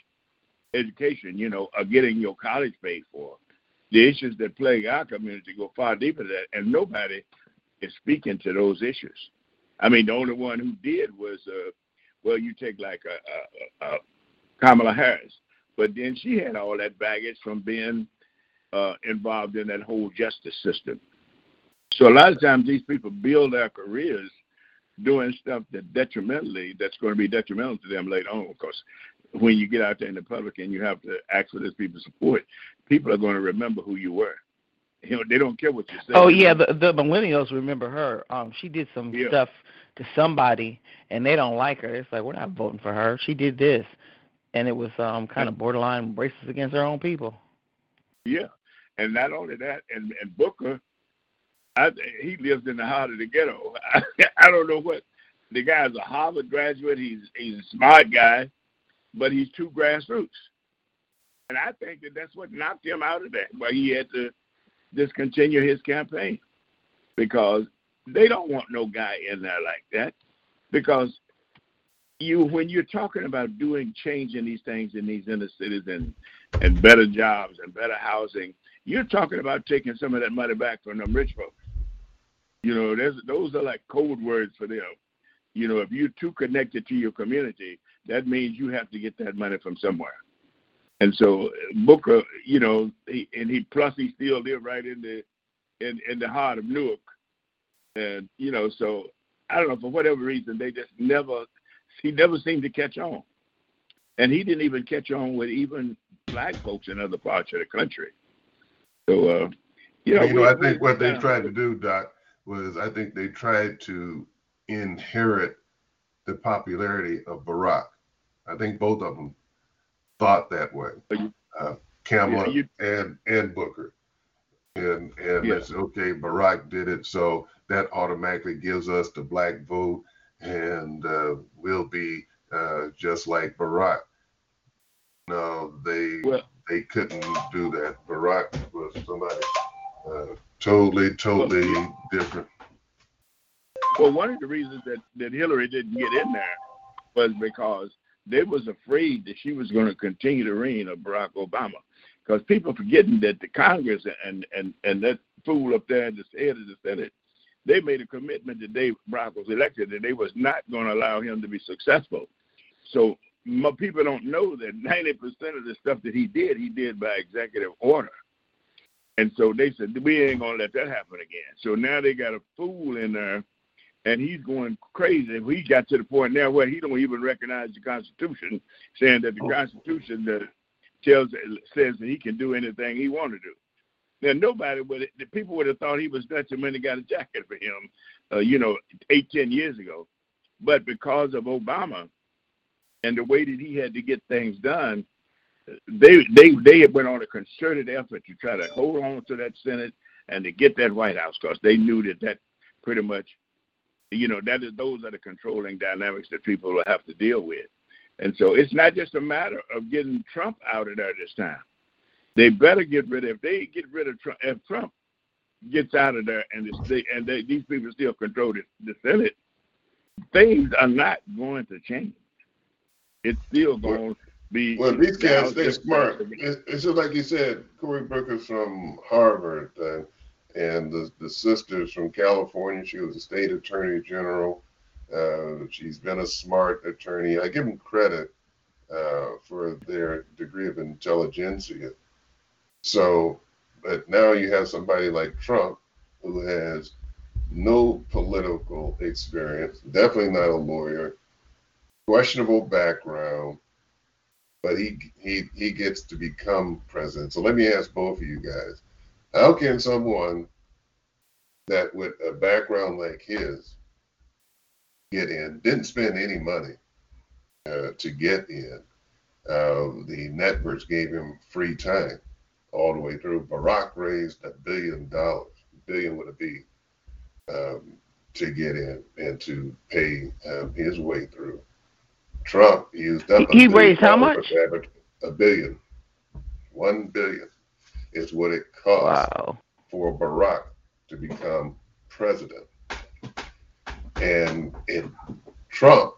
education. You know, of getting your college paid for. The issues that plague our community go far deeper than that, and nobody is speaking to those issues. I mean, the only one who did was, uh, well, you take like a, a, a Kamala Harris, but then she had all that baggage from being uh, involved in that whole justice system. So a lot of times these people build their careers doing stuff that detrimentally that's going to be detrimental to them later on. Because when you get out there in the public and you have to ask for this people's support, people are going to remember who you were. You know, they don't care what you say. Oh yeah, the the millennials remember her. Um, she did some Yeah. stuff to somebody, and they don't like her. It's like we're not voting for her. She did this, and it was um kind of borderline racist against her own people. Yeah, and not only that, and and Booker, I he lives in the heart of the ghetto. I, don't know what the guy's a Harvard graduate. He's he's a smart guy, but he's too grassroots, and I think that that's what knocked him out of that. Why he had to discontinue his campaign because they don't want no guy in there like that. Because you, when you're talking about doing change in these things in these inner cities and and better jobs and better housing, you're talking about taking some of that money back from them rich folks. You know, there's, those are like code words for them. You know, if you're too connected to your community, that means you have to get that money from somewhere. And so Booker, you know, he, and he plus he still live right in the in in the heart of Newark, and you know, so I don't know for whatever reason they just never he never seemed to catch on. and he didn't even catch on with even black folks in other parts of the country. So, uh, you know, you know, we- I think what they tried to do, Doc, was I think they tried to inherit the popularity of Barack. I think both of them thought that way. Uh, Kamala Yeah, and and Booker, and and Yeah. it's okay. Barack did it, so that automatically gives us the black vote, and uh, we'll be uh, just like Barack. No, they Well, they couldn't do that. Barack was somebody uh, totally, totally different. Well, one of the reasons that, that Hillary didn't get in there was because they was afraid that she was going to continue the reign of Barack Obama. Because people forgetting that the Congress and, and, and that fool up there the head of the Senate, they made a commitment that day Barack was elected and they was not going to allow him to be successful. So mo- people don't know that 90% of the stuff that he did, he did by executive order. And so they said, we ain't going to let that happen again. So now they got a fool in there and he's going crazy. He got to the point now where he don't even recognize the Constitution, saying that the Constitution that tells says that he can do anything he want to do. Now nobody would the people would have thought he was Dutch when they got a jacket for him, uh, you know, eight ten years ago, but because of Obama and the way that he had to get things done, they they they went on a concerted effort to try to hold on to that Senate and to get that White House because they knew that that pretty much you know that is those are the controlling dynamics that people will have to deal with. And so it's not just a matter of getting trump out of there this time. They better get rid of if they get rid of trump if trump gets out of there and they, and they, these people still control the, the senate things are not going to change. It's still going be Well, these guys, they're smart. It's, it's just like you said, Cory Booker's from Harvard, uh, and the, the sister's from California. She was a state attorney general. Uh, she's been a smart attorney. I give them credit uh, for their degree of intelligentsia. So, but now you have somebody like Trump who has no political experience, definitely not a lawyer, questionable background, but he he he gets to become president. So let me ask both of you guys: How can someone that with a background like his get in? Didn't spend any money uh, to get in. Uh, the networks gave him free time all the way through. Barack raised a billion dollars, billion with a B, um, to get in and to pay um, his way through. Trump used up. a He raised how much? A billion. One billion is what it cost Wow. for Barack to become president. And it, Trump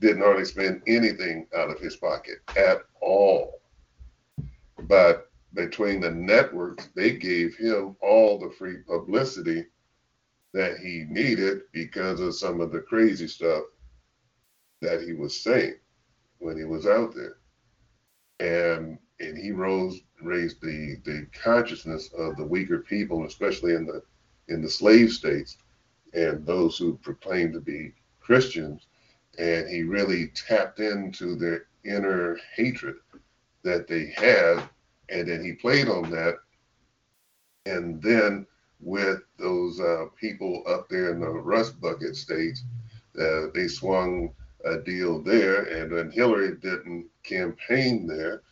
didn't hardly spend anything out of his pocket at all. But between the networks, they gave him all the free publicity that he needed because of some of the crazy stuff that he was saying when he was out there. And and he rose raised the the consciousness of the weaker people, especially in the in the slave states and those who proclaimed to be Christians. And he really tapped into their inner hatred that they had. And then he played on that. And then with those uh, people up there in the Rust Bucket states, uh, they swung a deal there. And then Hillary didn't campaign there.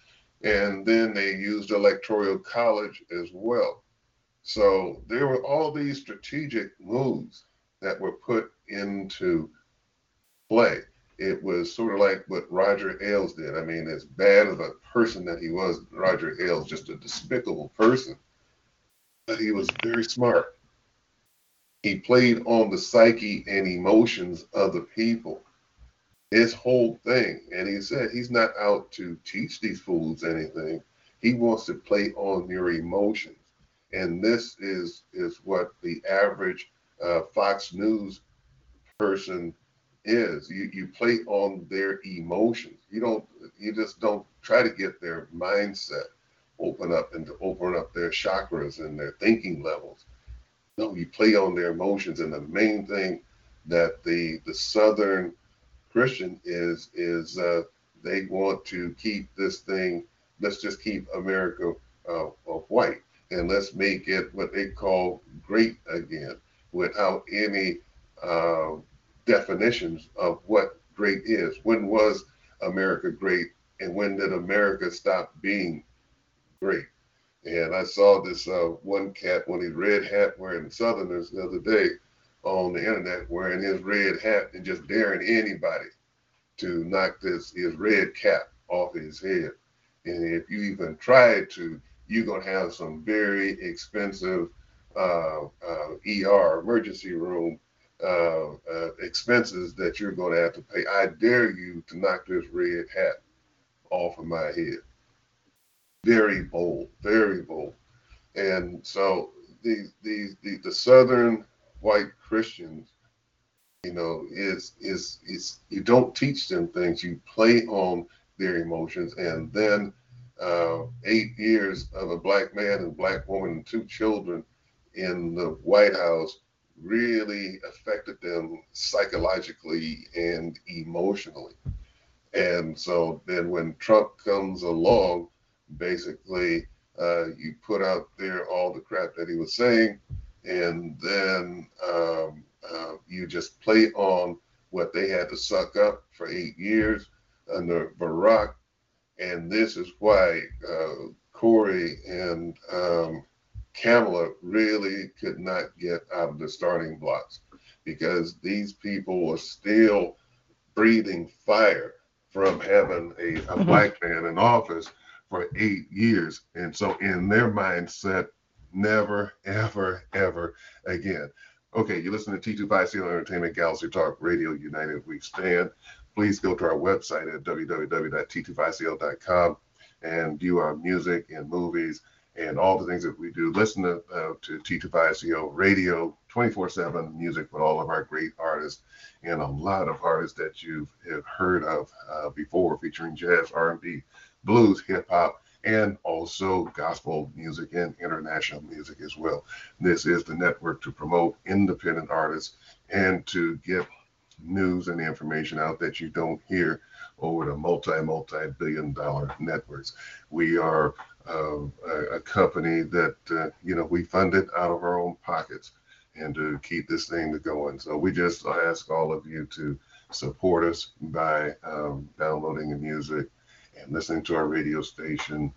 And then they used electoral college as well. So there were all these strategic moves that were put into play. It was sort of like what Roger Ailes did. I mean, as bad of a person that he was, Roger Ailes, just a despicable person, but he was very smart. He played on the psyche and emotions of the people. His whole thing, and he said he's not out to teach these fools anything. He wants to play on your emotions, and this is is what the average uh, Fox News person is. You you play on their emotions. You don't. You just don't try to get their mindset open up and to open up their chakras and their thinking levels. No, you play on their emotions, and the main thing that the the Southern Christian is is uh, they want to keep this thing. Let's just keep America uh, white and let's make it what they call great again, without any uh, definitions of what great is. When was America great, and when did America stop being great? And I saw this uh, one cat, of these red hat wearing Southerners the other day on the internet wearing his red hat and just daring anybody to knock this his red cap off his head. And if you even try to, you're gonna have some very expensive uh, uh, ER emergency room uh, uh, expenses that you're gonna have to pay. I dare you to knock this red hat off of my head very bold, very bold. And so the the the, the Southern white Christians, you know, is is is you don't teach them things. You play on their emotions, and then uh, eight years of a black man and black woman and two children in the White House really affected them psychologically and emotionally. And so then when Trump comes along, basically uh, you put out there all the crap that he was saying, and then um, uh, you just play on what they had to suck up for eight years under Barack. And this is why uh, Cory and um, Kamala really could not get out of the starting blocks because these people were still breathing fire from having a, a mm-hmm. black man in office for eight years. And so, in their mindset, never, ever, ever again. Okay, you listen to T25CL Entertainment Galaxy Talk Radio United We Stand. Please go to our website at www.t25cl.com and view our music and movies and all the things that we do. Listen to, uh, to T25CL Radio 24 7 music with all of our great artists and a lot of artists that you have heard of uh, before, featuring jazz, R&B, blues, hip hop, and also gospel music and international music as well. This is the network to promote independent artists and to get news and information out that you don't hear over the multi multi billion dollar networks. We are uh, a, a, company that uh, you know we fund it out of our own pockets and to keep this thing going. So we just ask all of you to support us by um, downloading the music and listening to our radio station,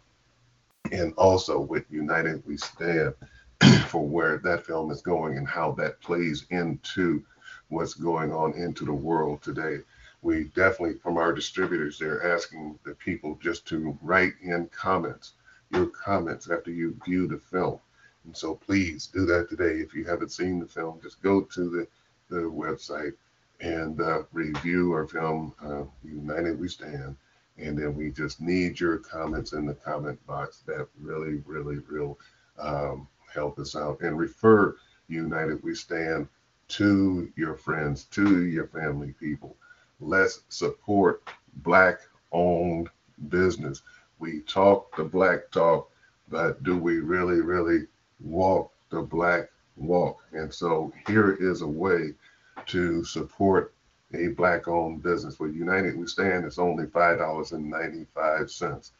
and also with United We Stand for where that film is going and how that plays into what's going on into the world today. We definitely, from our distributors, they're asking the people just to write in comments, your comments after you view the film. And so please do that today. If you haven't seen the film, just go to the, the website and uh, review our film, uh, United We Stand, and then we just need your comments in the comment box. That really, really, will um, help us out. And refer United We Stand to your friends, to your family people. Let's support Black owned business. We talk the Black talk, but do we really, really walk the Black walk? And so here is a way to support a black owned business. With United We Stand, it's only $5.95.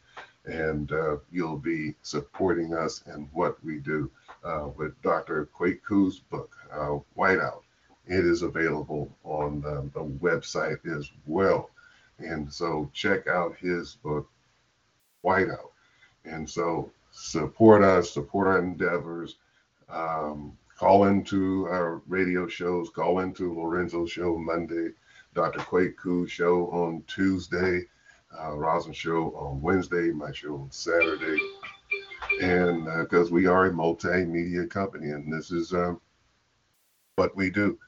And uh, you'll be supporting us in what we do uh, with Dr. Kwaku's book, uh, Whiteout. It is available on the, the website as well. And so check out his book, Whiteout. And so support us, support our endeavors. Um, call into our radio shows, call into Lorenzo's show Monday, Dr. Kwaku show on Tuesday, uh, Rosin show on Wednesday, my show on Saturday. And because uh, we are a multimedia company, and this is uh, what we do,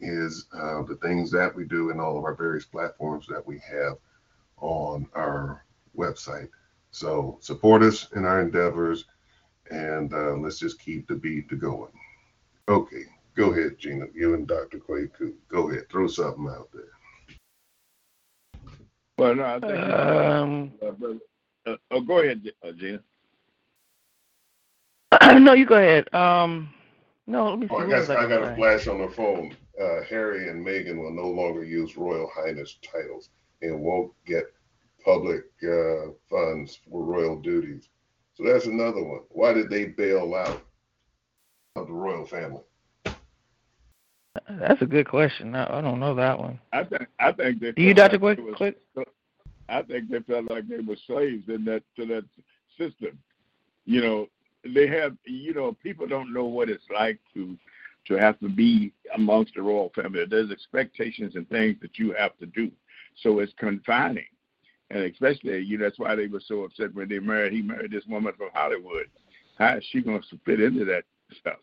is uh, the things that we do in all of our various platforms that we have on our website. So support us in our endeavors, and uh, let's just keep the beat to going. Okay, go ahead, Gina. You and Dr. Kwaku. Go ahead, throw something out there. Well, no, I think. Um, uh, uh, oh, go ahead, uh, Gina. no, you go ahead. Um, no, let me see. Oh, I, got, I got a flash on the phone. Uh, Harry and Meghan will no longer use Royal Highness titles and won't get public uh, funds for royal duties. So that's another one. Why did they bail out of the royal family? That's a good question. I, I don't know that one. I think I think they. Do you, felt Dr. like Quick? was- I think they felt like they were slaves in that to that system. You know, they have. You know, people don't know what it's like to to have to be amongst the royal family. There's expectations and things that you have to do, so it's confining. And especially, you know, that's why they were so upset when they married. He married this woman from Hollywood. How is she going to fit into that stuff?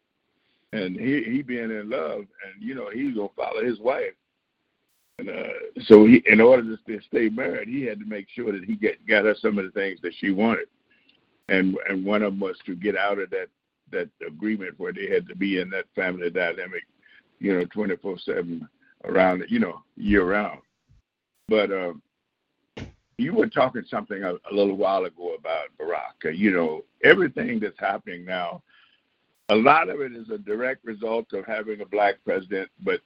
And he he being in love, and you know, he's gonna follow his wife. And uh, so, he, in order to stay, married, he had to make sure that he get got her some of the things that she wanted, and and one of them was to get out of that that agreement where they had to be in that family dynamic, you know, twenty four seven around, you know, year round. But uh, you were talking something a, a little while ago about Barack. You know, everything that's happening now, a lot of it is a direct result of having a black president, but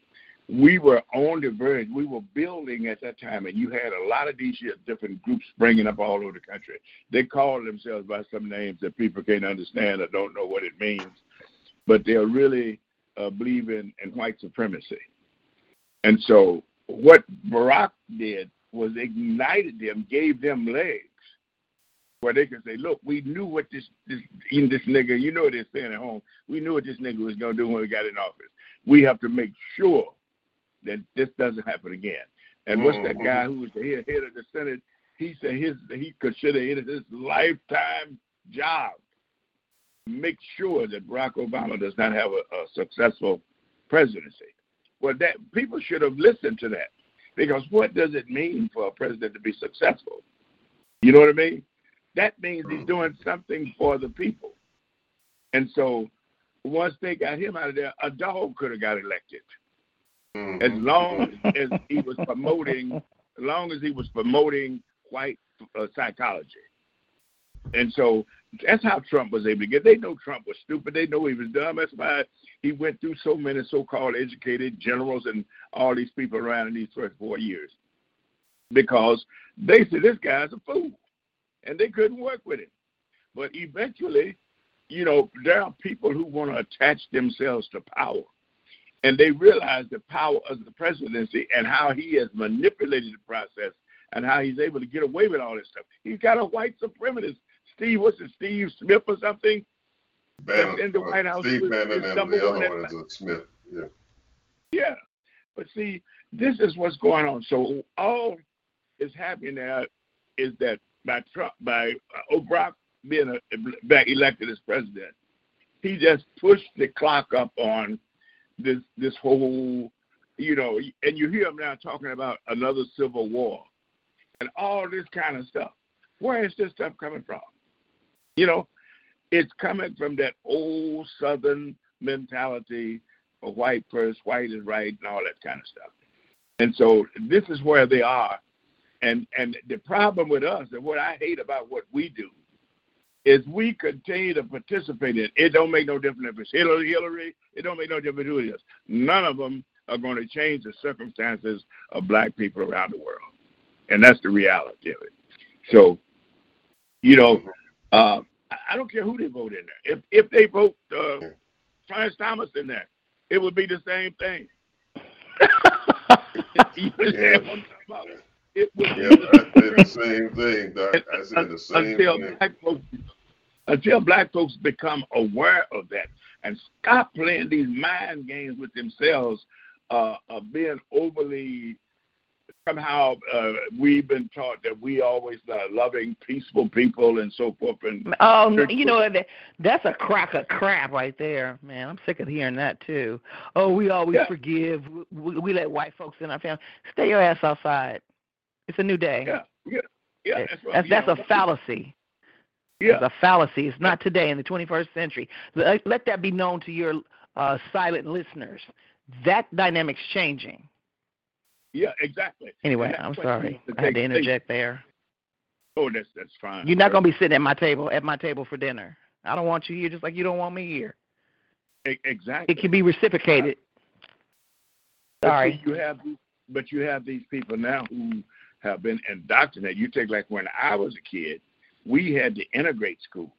we were on the verge. We were building at that time, and you had a lot of these different groups springing up all over the country. They call themselves by some names that people can't understand or don't know what it means, but they're really uh, believing in white supremacy. And so, what Barack did was ignited them, gave them legs, where they could say, "Look, we knew what this this in this nigga. You know what they're saying at home. We knew what this nigga was gonna do when we got in office. We have to make sure that this doesn't happen again." And what's that mm-hmm. guy who was the head, head of the Senate? He said his he considered it his lifetime job make sure that Barack Obama does not have a, a successful presidency. Well, that people should have listened to that because what does it mean for a president to be successful? You know what I mean? That means he's doing something for the people. And so once they got him out of there, a dog could have got elected. As long as he was promoting, as long as he was promoting white uh, psychology. And so that's how Trump was able to get. They know Trump was stupid. They know he was dumb. That's why he went through so many so-called educated generals and all these people around in these first four years, because they said this guy's a fool, and they couldn't work with him. But eventually, you know, there are people who want to attach themselves to power, and they realize the power of the presidency and how he has manipulated the process and how he's able to get away with all this stuff. He's got a white supremacist Steve, what's it, Steve Smith or something? Bannon, in the uh, White House Steve Bannon and the other one is uh, Smith. Yeah. Yeah. But see, this is what's going on. So all is happening now is that by Trump, by uh, Barack being a, back elected as president, he just pushed the clock up on this this whole, you know, and you hear him now talking about another civil war and all this kind of stuff. Where is this stuff coming from? You know, it's coming from that old Southern mentality of white first, white is right, and all that kind of stuff. And so this is where they are. And and the problem with us, and what I hate about what we do, is we continue to participate in. It It don't make no difference if it's Hillary, Hillary. It don't make no difference who it is. None of them are going to change the circumstances of black people around the world, and that's the reality of it. So, you know, uh, I- don't care who they vote in there. If if they vote uh, Clarence Thomas in there, it would be the same thing. you understand what I'm talking about? It would be Yeah, I did the same thing, Doc. I said the same until thing. black folks until black folks become aware of that and stop playing these mind games with themselves uh, of being overly somehow uh, we've been taught that we always are loving, peaceful people and so forth. And Oh, you know that that's a crock of crap right there, man. I'm sick of hearing that too. Oh, we always Yeah. forgive. We, we let white folks in our family. Stay your ass outside. It's a new day. yeah, yeah, yeah. That's, that's, know, a fallacy. Yeah, It's a fallacy. It's not today in the 21st century. Let, let that be known to your uh, silent listeners. That dynamic's changing. yeah, exactly. Anyway, I'm sorry. I had to place. interject there. Oh, that's that's fine. You're not going to be sitting at my table at my table for dinner. I don't want you here just like you don't want me here. E- exactly. It can be reciprocated. But Sorry. You have, but you have these people now who have been indoctrinated. You take like when I was a kid, we had to integrate schools.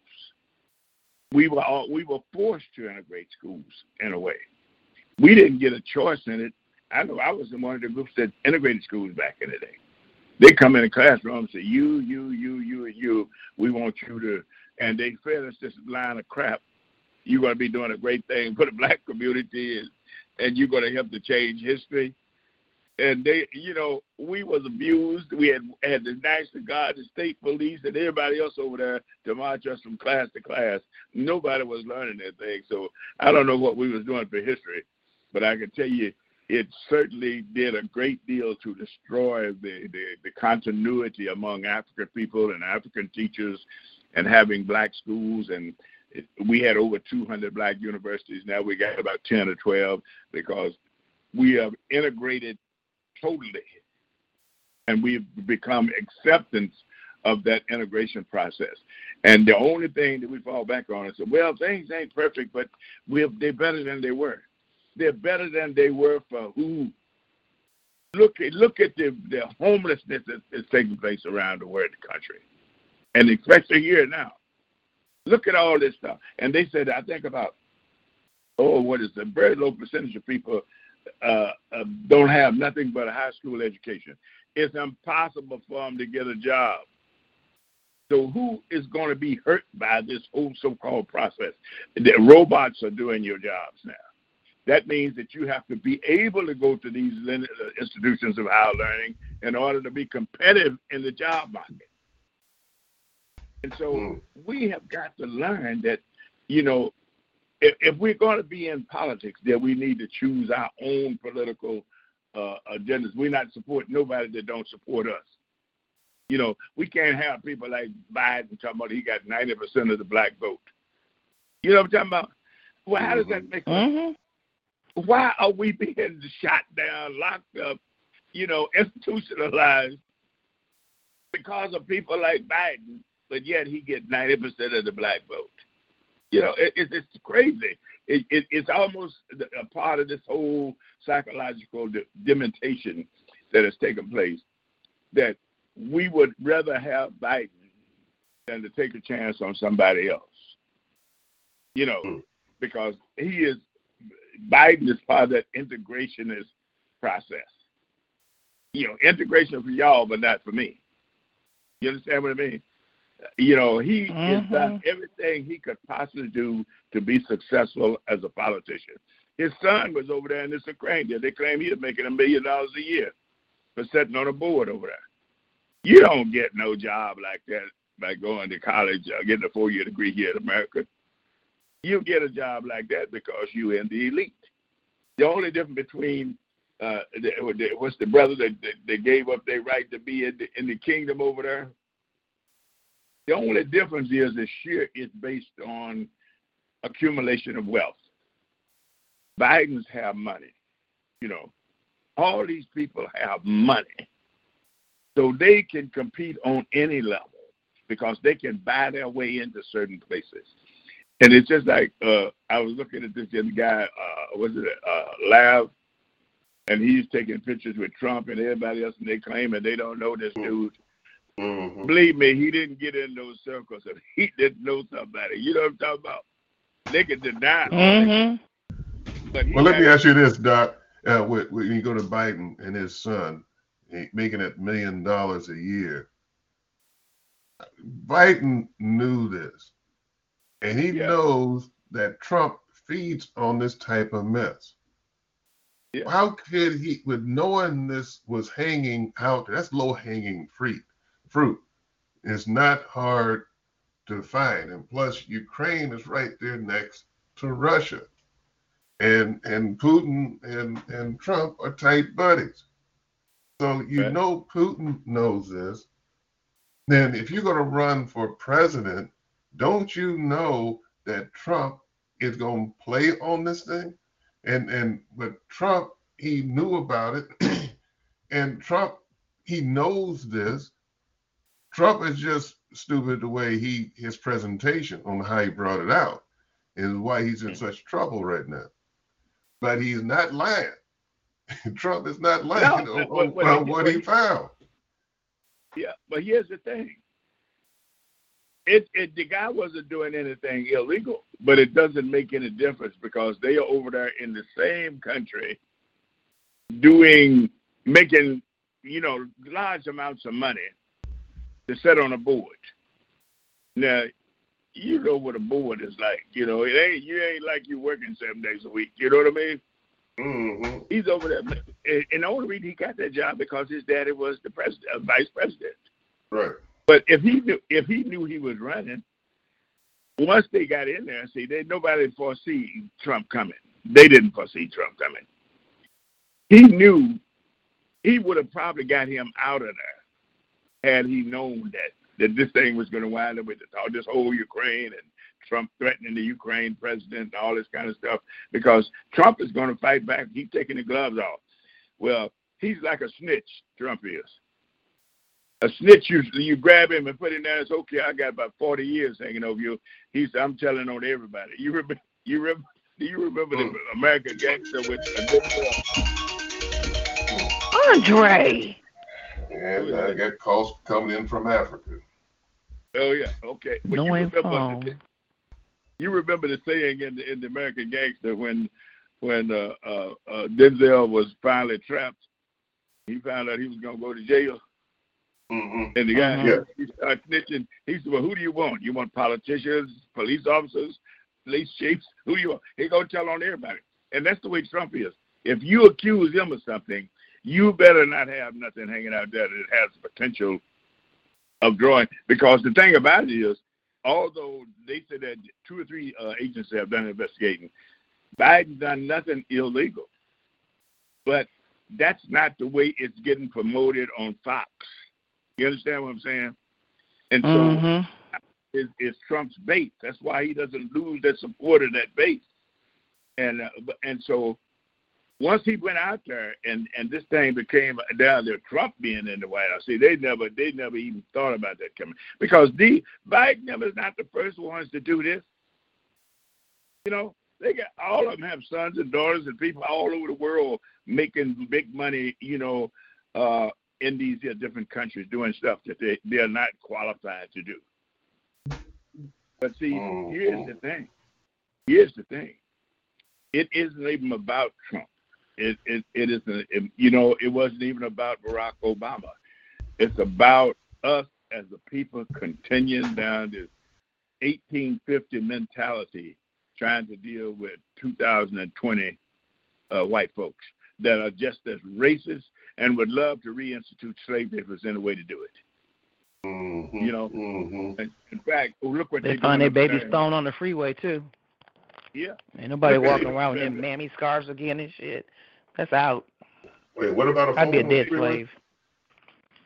We were all we were forced to integrate schools in a way. We didn't get a choice in it. I know I was in one of the groups that integrated schools back in the day. They come in the classroom and say, "You, you, you, you, and you. We want you to," and they fed us this line of crap. You're going to be doing a great thing for the black community, and, and you're going to help to change history and they, you know, we was abused. We had had the National Guard, the state police, and everybody else over there to march us from class to class. Nobody was learning that thing. So I don't know what we was doing for history, but I can tell you, it certainly did a great deal to destroy the the, the continuity among African people and African teachers, and having black schools and. we had over 200 black universities. Now we got about 10 or 12 because we have integrated totally. And we've become acceptance of that integration process. And the only thing that we fall back on is, well, things ain't perfect, but we're, they're better than they were. They're better than they were for who? Look at look at the, the homelessness that is taking place around the world, the country, and especially here now. Look at all this stuff. And they said, I think about, oh, what is a very low percentage of people uh, uh, don't have nothing but a high school education. It's impossible for them to get a job. So who is going to be hurt by this whole so-called process? The robots are doing your jobs now. That means that you have to be able to go to these uh, institutions of higher learning in order to be competitive in the job market. And so mm. we have got to learn that, you know, if, if we're going to be in politics, then we need to choose our own political uh, agendas. We're not supporting nobody that don't support us. You know, we can't have people like Biden talking about he got 90% of the black vote. You know what I'm talking about? Well, how does that mm-hmm. make sense? Mm-hmm. Why are we being shot down, locked up, you know, institutionalized because of people like Biden, but yet he gets 90% of the black vote? You know, it, it, it's crazy. It, it, it's almost a part of this whole psychological de- dementation that has taken place that we would rather have Biden than to take a chance on somebody else. You know, mm. because he is Biden is part of that integrationist process. You know, integration for y'all, but not for me. You understand what I mean? You know, he mm-hmm. has done everything he could possibly do to be successful as a politician. His son was over there in this Ukraine. They claim he's making a million dollars a year for sitting on a board over there. You don't get no job like that by going to college or getting a four-year degree here in America. You get a job like that because you're in the elite. The only difference between uh, the, what's the brother that, that, that gave up their right to be in the, in the kingdom over there? The only difference is the share is based on accumulation of wealth. Bidens have money. You know, all these people have money. So they can compete on any level because they can buy their way into certain places. And it's just like uh, I was looking at this other guy, uh, was it uh, Lav, and he's taking pictures with Trump and everybody else, and they claim that they don't know this dude. Mm-hmm. Believe me, he didn't get in those circles if he didn't know somebody. You know what I'm talking about? They can deny. Mm-hmm. But well, let me ask you this, Doc. Uh, when, when you go to Biden and his son, making it million dollars a year, Biden knew this, and he yeah. knows that Trump feeds on this type of mess. Yeah. How could he, with knowing this was hanging out, that's low hanging fruit fruit. It's not hard to find. And plus, Ukraine is right there next to Russia. And and Putin and, and Trump are tight buddies. So you right. know Putin knows this. Then if you're going to run for president, don't you know that Trump is going to play on this thing? And and but Trump he knew about it, and Trump he knows this, Trump is just stupid the way he his presentation on how he brought it out is why he's in such trouble right now. But he's not lying. Trump is not lying no, on, what, what, on what he found. Yeah, but here's the thing. It, it the guy wasn't doing anything illegal, but it doesn't make any difference because they are over there in the same country doing making you know large amounts of money to sit on a board. Now, you know what a board is like. You know, it ain't you ain't like you working seven days a week. You know what I mean? Mm-hmm. He's over there, and and the only reason he got that job because his daddy was the president, uh, vice president. Right. But if he knew if he knew he was running, once they got in there, see, they nobody foresee Trump coming. They didn't foresee Trump coming. He knew he would have probably got him out of there had he known that that this thing was going to wind up with all this whole Ukraine and Trump threatening the Ukraine president and all this kind of stuff because Trump is going to fight back. He's taking the gloves off. Well, he's like a snitch. Trump is. A snitch, you you grab him and put him down. It's okay. I got about forty years hanging over you. He's I'm telling on everybody. You remember? You remember? Do you remember the mm. American Gangster with? Andre. And I got calls coming in from Africa. Oh yeah, okay. But No you info. remember the- You remember the saying in the in the American Gangster when when uh, uh, uh, Denzel was finally trapped. He found out he was gonna go to jail, Mm-hmm. and the guy Mhm. he started snitching. He said, "Well, who do you want? You want politicians, police officers, police chiefs? Who do you want?" He gonna tell on everybody, and that's the way Trump is. If you accuse him of something, you better not have nothing hanging out there that has the potential of drawing. Because the thing about it is, although they said that two or three uh, agencies have done investigating, Biden done nothing illegal. But that's not the way it's getting promoted on Fox. You understand what I'm saying? And so Mhm. is, is Trump's base. That's why he doesn't lose that support of that base. And uh, and so once he went out there and and this thing became down there, Trump being in the White House. See, they never they never even thought about that coming because the Biden was not the first ones to do this. You know, they got all of them have sons and daughters and people all over the world making big money. You know, uh, in these here different countries doing stuff that they they're not qualified to do. But see, here's the thing. Here's the thing. It isn't even about Trump. It it it isn't. It, you know, it wasn't even about Barack Obama. It's about us as a people continuing down this 1850 mentality, trying to deal with 2020 uh, white folks that are just as racist and would love to reinstitute slavery if there's any way to do it. Mm-hmm. You know, Mm-hmm. In fact, look what They they're find their up babies thrown on the freeway too. Yeah. Ain't nobody walking around with them mammy scarves again and shit. That's out. Wait, what about a I'd be a the dead slave.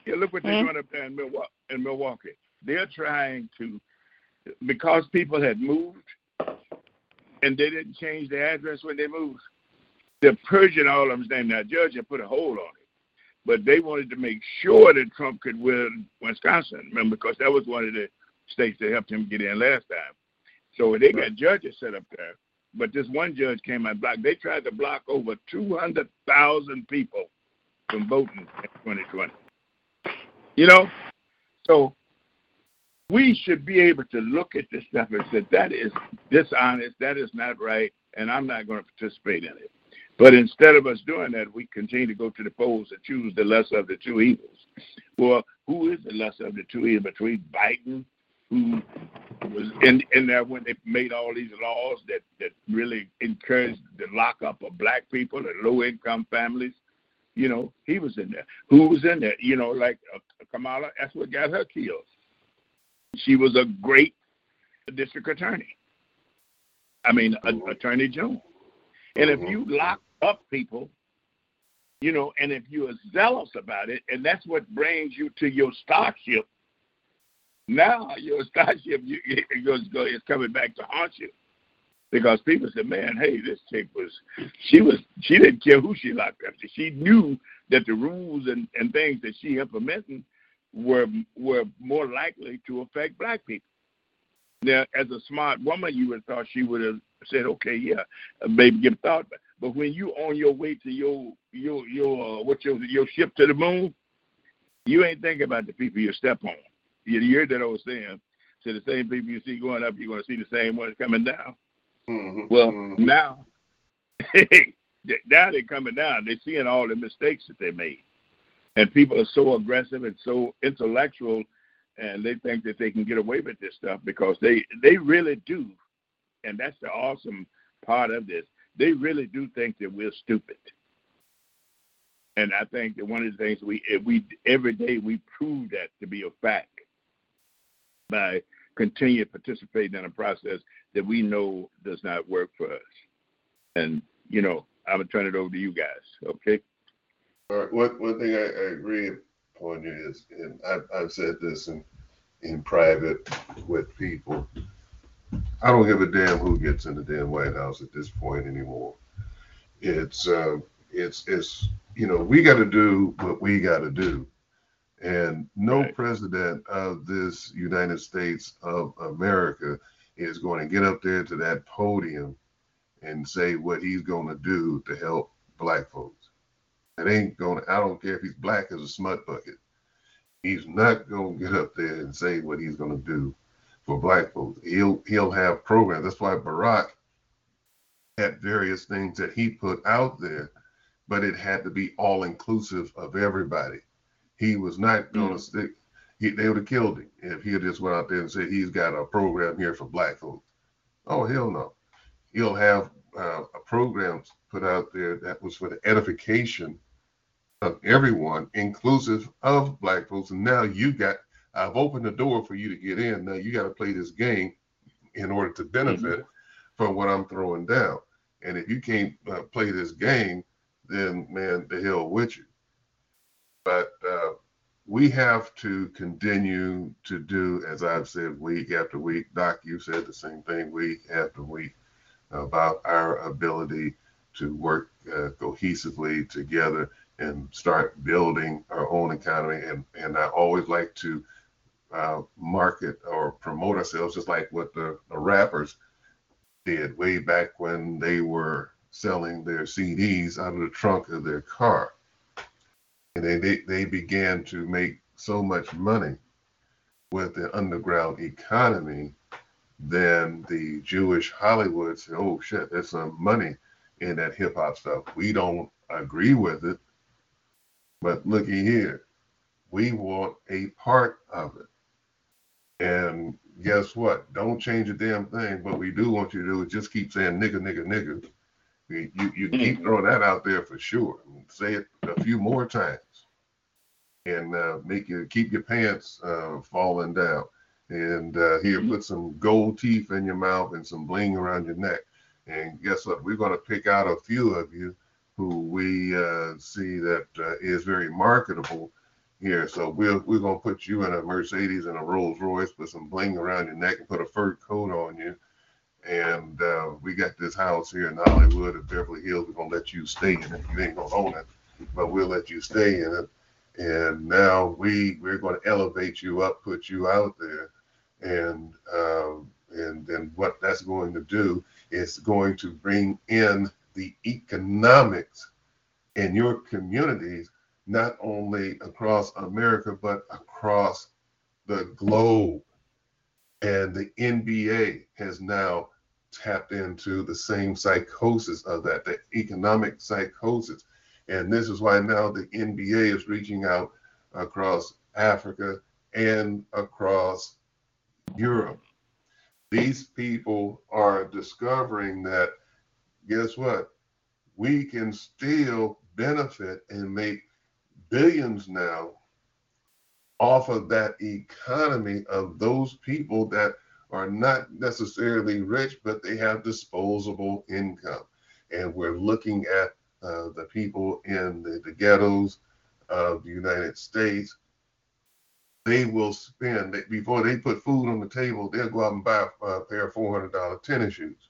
Yeah, look what they're Hmm? doing up there in Milwaukee. In Milwaukee, they're trying to because people had moved and they didn't change their address when they moved. They're purging all of them's name. Now, judge had put a hold on it, but they wanted to make sure that Trump could win Wisconsin. Remember, because that was one of the states that helped him get in last time. So they got judges set up there. But this one judge came and blocked. They tried to block over 200,000 people from voting in 2020. You know, so we should be able to look at this stuff and say that is dishonest, that is not right, and I'm not going to participate in it. But instead of us doing that, we continue to go to the polls and choose the lesser of the two evils. Well, who is the lesser of the two evils between Biden, who was in in there when they made all these laws that that really encouraged the lockup of black people and low income families? You know, he was in there. Who was in there? You know, like uh, Kamala. That's what got her killed. She was a great district attorney. I mean, a, attorney general. And if Mhm. you lock up people, you know, and if you are zealous about it, and that's what brings you to your starship. Now your starship, you, it's coming back to haunt you, because people said, "Man, hey, this chick was, she was, she didn't care who she locked up. She knew that the rules and, and things that she implemented were were more likely to affect black people." Now, as a smart woman, you would have thought she would have said, "Okay, yeah, maybe give thought." But, but when you on your way to your your your uh, what your your ship to the moon, you ain't thinking about the people you step on. You heard that old saying. So the same people you see going up, you're going to see the same ones coming down. Mhm, Well, mhm. now, now they're coming down. They're seeing all the mistakes that they made, and people are so aggressive and so intellectual, and they think that they can get away with this stuff because they they really do, and that's the awesome part of this. They really do think that we're stupid, and I think that one of the things we if we every day we prove that to be a fact by continue participating in a process that we know does not work for us. And you know, I'm gonna turn it over to you guys. Okay. All right. One one thing I, I agree upon you is, and I've, I've said this in in private with people. I don't give a damn who gets in the damn White House at this point anymore. It's uh, it's it's you know we got to do what we got to do, and no Right. president of this United States of America is going to get up there to that podium and say what he's going to do to help black folks. It ain't gonna. I don't care if he's black as a smut bucket. He's not gonna get up there and say what he's gonna do for black folks. He'll he'll have programs. That's why Barack had various things that he put out there, but it had to be all inclusive of everybody. He was not gonna stick. He, they would have killed him if he had just went out there and said he's got a program here for black folks. Oh hell no. He'll have uh, a program put out there that was for the edification of everyone, inclusive of black folks. And now you got, I've opened the door for you to get in. Now you got to play this game in order to benefit from what I'm throwing down. And if you can't uh, play this game, then man, the hell with you. But uh, we have to continue to do, as I've said week after week. Doc, you said the same thing week after week about our ability to work uh, cohesively together and start building our own economy. And, and I always like to uh, market or promote ourselves just like what the, the rappers did way back when they were selling their CDs out of the trunk of their car. And they, they, they began to make so much money with the underground economy then the Jewish Hollywood said, oh shit, there's some money in that hip hop stuff. We don't agree with it, but looky here, we want a part of it. And guess what? Don't change a damn thing. What we do want you to do is just keep saying nigga, nigga, nigga. You, you, you keep throwing that out there for sure. Say it a few more times and uh, make you keep your pants uh, falling down and uh, here put some gold teeth in your mouth and some bling around your neck. And guess what? We're going to pick out a few of you who we uh, see that uh, is very marketable here. So we're we're going to put you in a Mercedes and a Rolls Royce, put some bling around your neck, and put a fur coat on you. And uh, we got this house here in Hollywood at Beverly Hills. We're to let you stay in it. You ain't to own it, but we'll let you stay in it. And now we we're going to elevate you up, put you out there and um, and then what that's going to do is going to bring in the economics in your communities, not only across America but across the globe. And the NBA has now tapped into the same psychosis of that, the economic psychosis. And this is why now the NBA is reaching out across Africa and across Europe. These people are discovering that, guess what? We can still benefit and make billions now off of that economy of those people that are not necessarily rich, but they have disposable income. And we're looking at uh, the people in the, the ghettos of the United States they will spend before they put food on the table. They'll go out and buy a, a pair of four hundred dollar tennis shoes,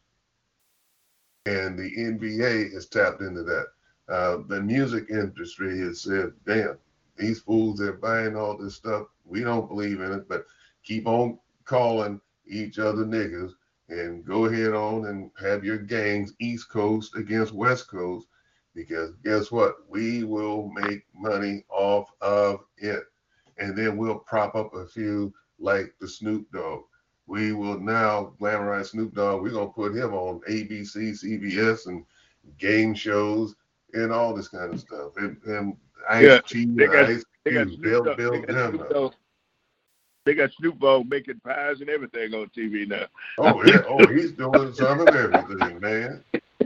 and the NBA is tapped into that. Uh, the music industry has said, "Damn, these fools they're buying all this stuff. We don't believe in it, but keep on calling each other niggas and go ahead on and have your gangs East Coast against West Coast." Because guess what? We will make money off of it and then we'll prop up a few like the Snoop Dogg. We will now glamorize Snoop Dogg. We're gonna put him on ABC, CBS, and game shows and all this kind of stuff. And, and Ice Yeah, they got- Ice They got Cube, Bill, Dogg- Bill they got Snoop. Dogg- They got Snoop Dogg making pies and everything on TV now. Oh yeah, oh he's doing some of everything, man.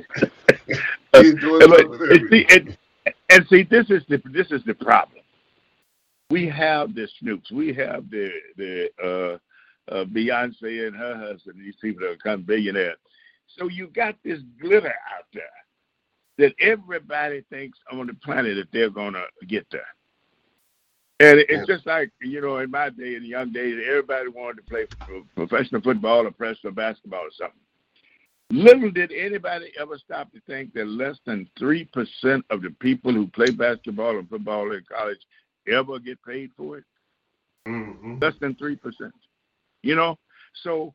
he's doing some of And see, everything. and, and see, this is the this is the problem. We have the Snoops. We have the the uh, uh, Beyonce and her husband. These people that become billionaires. So you got this glitter out there that everybody thinks on the planet that they're gonna get there. And it's Yeah. just like you know, in my day, in the young days, everybody wanted to play professional football or professional basketball or something. Little did anybody ever stop to think that less than 3% of the people who play basketball and football in college ever get paid for it. Mhm. Less than 3%. You know? So,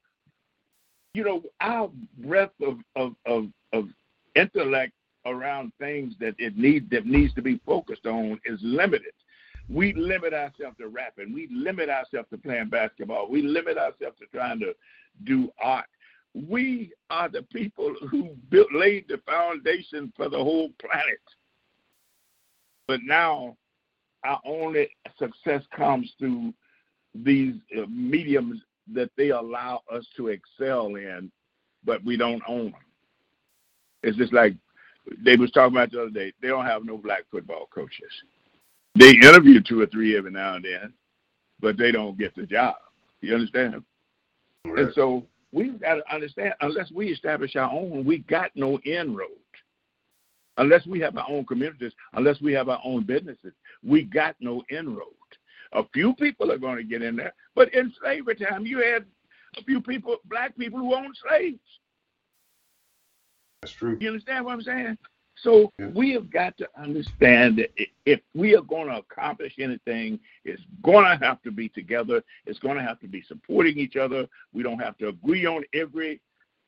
you know, our breadth of, of, of, of intellect around things that it need that needs to be focused on is limited. We limit ourselves to rapping. We limit ourselves to playing basketball. We limit ourselves to trying to do art. We are the people who built laid the foundation for the whole planet. But now our only success comes through these uh, mediums that they allow us to excel in, but we don't own them. It's just like they was talking about the other day. They don't have no black football coaches. They interview two or three every now and then, but they don't get the job. You understand? And so we've got to understand, unless we establish our own, we got no inroad. Unless we have our own communities, unless we have our own businesses, we got no inroad. A few people are going to get in there, but in slavery time, you had a few people, black people who owned slaves. That's true. You understand what I'm saying? So Yeah. we have got to understand that if we are going to accomplish anything, it's going to have to be together. It's going to have to be supporting each other. We don't have to agree on every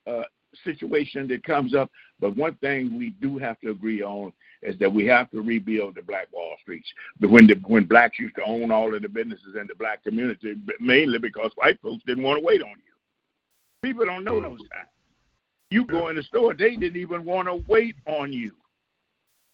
uh, situation that comes up. But one thing we do have to agree on is that we have to rebuild the Black Wall Streets. But when the when blacks used to own all of the businesses in the black community, mainly because white folks didn't want to wait on you. People don't know those times. You go in the store, they didn't even want to wait on you.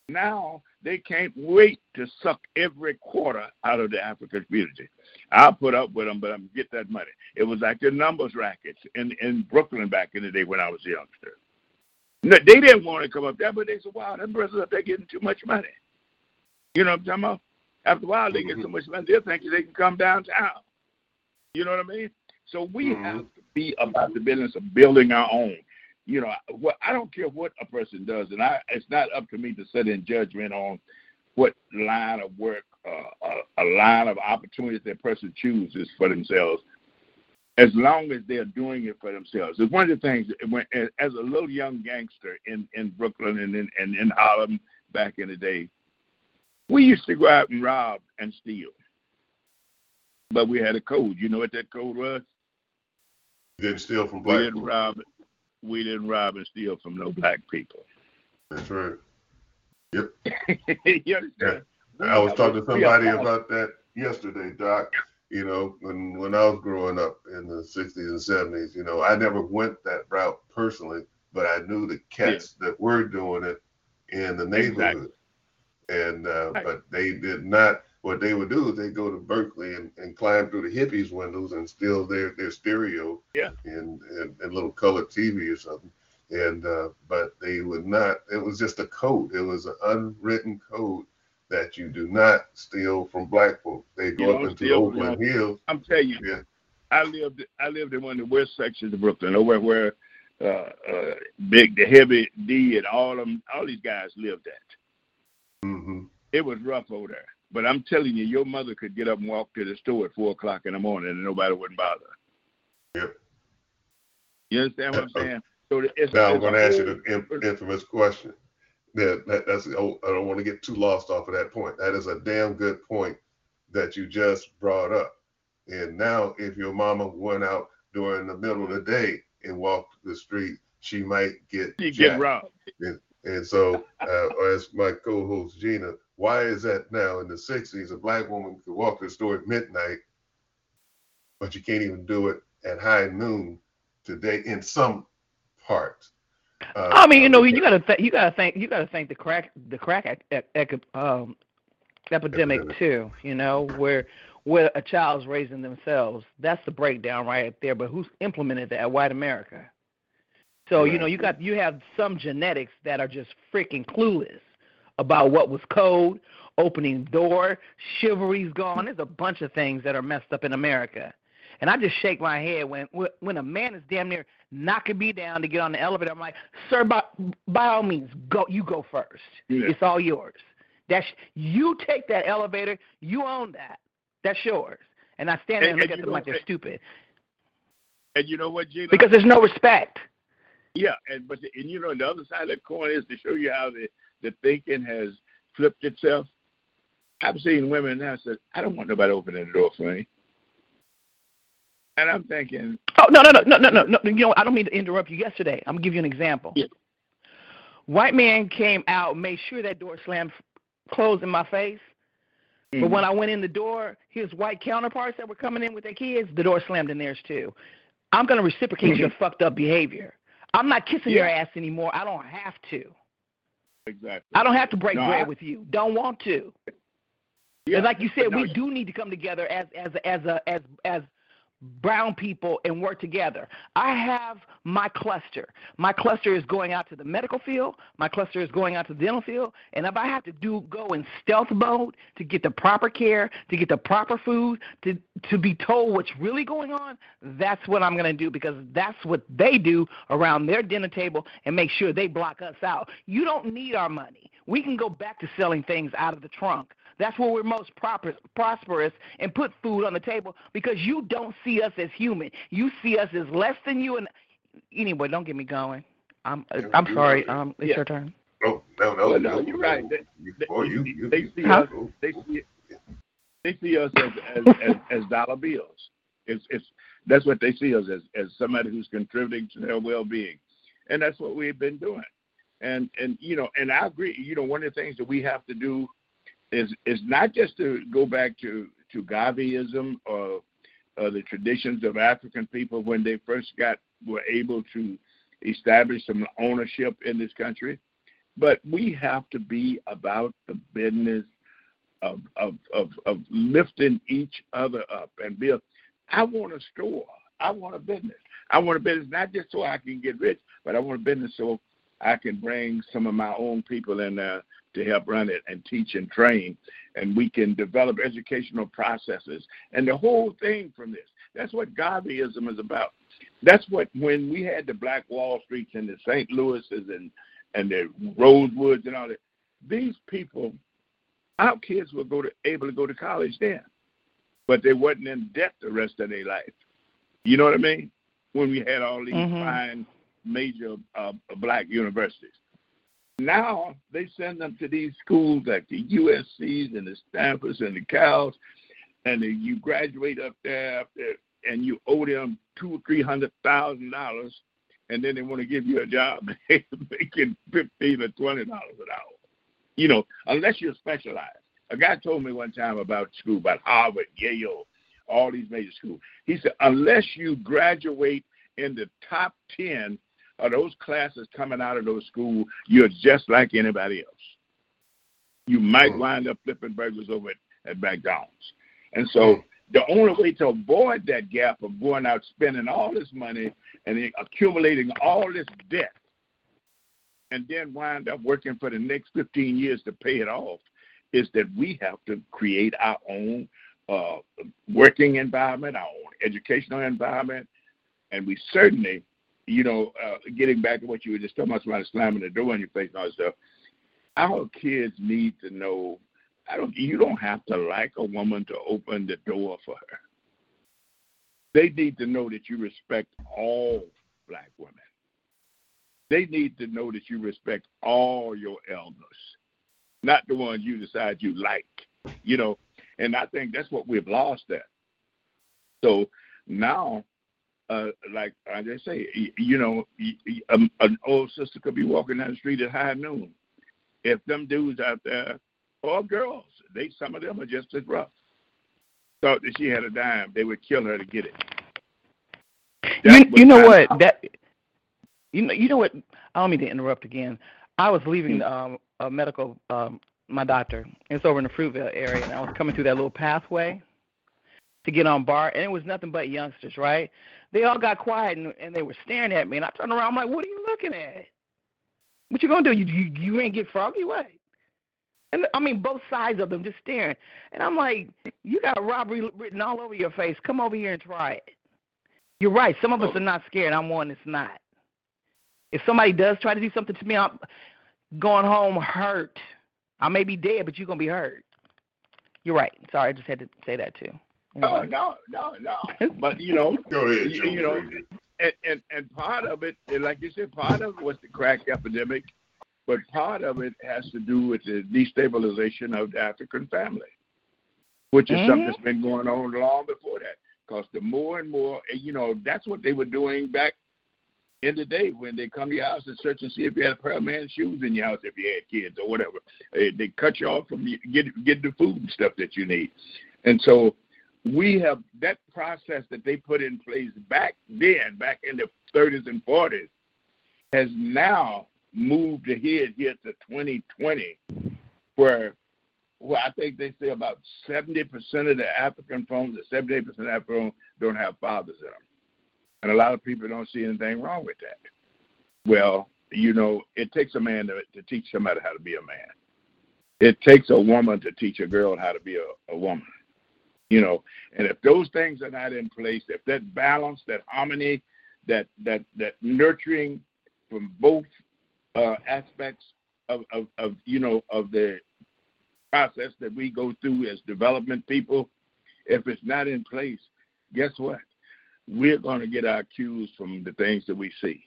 Now they can't wait to suck every quarter out of the African community. I'll put up with them, but I'm get that money. It was like the numbers rackets in in Brooklyn back in the day when I was a youngster. No, they didn't want to come up there, but they said, "Wow, them brothers up there getting too much money." You know what I'm talking about? After a while, they get so much money, they'll think they can come downtown. You know what I mean? So we Mhm. have to be about the business of building our own. You know, what I don't care what a person does, and I it's not up to me to sit in judgment on what line of work, uh, a, a line of opportunities that person chooses for themselves. As long as they're doing it for themselves, it's one of the things. When, as a little young gangster in in Brooklyn and in and in Harlem back in the day, we used to go out and rob and steal, but we had a code. You know what that code was? Didn't steal from We black didn't folks. rob. We didn't rob and steal from no black people. That's right. you understand? I was talking to somebody about that yesterday, Doc. You know, when when I was growing up in the '60s and '70s, you know, I never went that route personally, but I knew the cats that were doing it in the neighborhood, and uh, Right. but they did not. What they would do is they go to Berkeley and, and climb through the hippies' windows and steal their their stereo, Yeah. and, and and little color TV or something. And uh, but they would not. It was just a code. It was an unwritten code that you do not steal from black folks. They go up into Oakland Hills. I'm telling you, Yeah. I lived I lived in one of the west sections of Brooklyn, over where uh, uh, Big the Heavy D and all them all these guys lived at. hmm It was rough over there. But I'm telling you, your mother could get up and walk to the store at four o'clock in the morning and nobody wouldn't bother. Yep. You understand what I'm saying? So it's, Now I'm going to ask you the infamous question. That, that that's oh, I don't want to get too lost off of that point. That is a damn good point that you just brought up. And now, if your mama went out during the middle of the day and walked the street, she might get get robbed. And so, uh, as my co-host Gina Why is that now in the 60s a black woman could walk to the store at midnight, but you can't even do it at high noon today in some parts? Uh, I mean, you know, you gotta th- you gotta think you gotta think the crack the crack ec- ec- um, epidemic Epidemic. too. You know, where where a child's raising themselves. That's the breakdown right there. But who's implemented that? White America. So you know, you got you have some genetics that are just freaking clueless about what was code, opening door, chivalry's gone. There's a bunch of things that are messed up in America. And I just shake my head when when a man is damn near knocking me down to get on the elevator. I'm like, sir, by, by all means, go. You go first. Yeah. It's all yours. That's you take that elevator. You own that. That's yours. And I stand there and And- look at them like they're and- stupid And you know what, Gina? because there's no respect. Yeah, and but the, and you know the other side of the coin is to show you how the the thinking has flipped itself. I've seen women now say, "I don't want nobody opening the door for me," and I'm thinking, Oh no no no no no no no! You know I don't mean to interrupt you. Yesterday, I'm gonna give you an example. Yeah. White man came out, made sure that door slammed closed in my face. Mm-hmm. But when I went in the door, his white counterparts that were coming in with their kids, the door slammed in theirs too. I'm gonna reciprocate your fucked up behavior. I'm not kissing your ass anymore. I don't have to. Exactly, I don't have to break No, bread I- with you. Don't want to. yeah, And like you said, no, we do need to come together as as as a as as brown people and work together. I have my cluster. My cluster is going out to the medical field. My cluster is going out to the dental field. And if I have to do go in stealth mode to get the proper care, to get the proper food, to to be told what's really going on, that's what I'm going to do because that's what they do around their dinner table and make sure they block us out. You don't need our money. We can go back to selling things out of the trunk. That's where we're most proper, prosperous and put food on the table because you don't see us as human. You see us as less than you. And anyway, don't get me going. I'm I'm sorry. Um, it's Yeah. your turn. No, no, no, Well, no, you're right. They- You, they- boy, you, you, they see Huh? us, they see they see us as as, as, as dollar bills. It's it's that's what they see us as as somebody who's contributing to their well being, and that's what we've been doing. And and you know, and I agree. You know, one of the things that we have to do is is not just to go back to to Garveyism or the traditions of African people when they first got were able to establish some ownership in this country, but we have to be about the business of of of, of lifting each other up and build. I want a store. I want a business. I want a business not just so I can get rich, but I want a business so I can bring some of my own people in there to help run it and teach and train, and we can develop educational processes and the whole thing from this. That's what Garveyism is about. That's what when we had the Black Wall Streets and the St. Louis's and and the Rosewoods and all that. These people, our kids were go to, able to go to college then, but they wasn't in debt the rest of their life. You know what I mean? When we had all these Mhm. fine major uh, black universities. Now they send them to these schools like the USCs and the Stanfords and the Cals, and you graduate up there and you owe them two or three hundred thousand dollars, and then they want to give you a job making fifteen or twenty dollars an hour. You know, unless you're specialized. A guy told me one time about school, about Harvard, Yale, all these major schools. He said, unless you graduate in the top 10 or those classes coming out of those schools, you're just like anybody else. You might mm. wind up flipping burgers over at, at McDonald's. And so mm. the only way to avoid that gap of going out spending all this money and accumulating all this debt and then wind up working for the next 15 years to pay it off is that we have to create our own uh, working environment, our own educational environment, and we certainly you know, uh, getting back to what you were just talking about, somebody slamming the door in your face and all that stuff. Our kids need to know. I don't. You don't have to like a woman to open the door for her. They need to know that you respect all black women. They need to know that you respect all your elders, not the ones you decide you like. You know, and I think that's what we've lost there. So now, uh, like I just say, you know, um, an old sister could be walking down the street at high noon. If them dudes out there or girls. They some of them are just as rough. Thought that she had a dime, they would kill her to get it. You, That you know what that you know you know what I don't mean to interrupt again. I was leaving um a medical um my doctor. It's over in the Fruitvale area and I was coming through that little pathway to get on BART and it was nothing but youngsters, right? They all got quiet and, and they were staring at me and I turned around, I'm like, What are you looking at? What you gonna do? You you, you ain't get froggy what? And I mean both sides of them just staring. And I'm like, You got robbery written all over your face. Come over here and try it. You're right. Some of us oh. are not scared. I'm one that's not. If somebody does try to do something to me, I'm going home hurt. I may be dead, but you're gonna be hurt. You're right. Sorry, I just had to say that too. No, no, no, no. But you know, Go ahead, you, you know, and, and and part of it, like you said, part of it was the crack epidemic, but part of it has to do with the destabilization of the African family, which is something Mhm. that's been going on long before that. Because the more and more, you know, that's what they were doing back in the day when they come to your house and search and see if you had a pair of man's shoes in your house if you had kids or whatever. They, they cut you off from you- get get the food and stuff that you need, and so we have that process that they put in place back then, back in the 30s and 40s, has now moved ahead here to 2020, where well, I think they say about 70% of the African phones, or 78% of the African phones don't have fathers in them. And a lot of people don't see anything wrong with that. Well, you know, it takes a man to, to teach somebody how to be a man. It takes a woman to teach a girl how to be a, a woman. You know, and if those things are not in place, if that balance, that harmony, that that that nurturing from both uh, aspects of, of, of you know of the process that we go through as development people, if it's not in place, guess what? We're going to get our cues from the things that we see.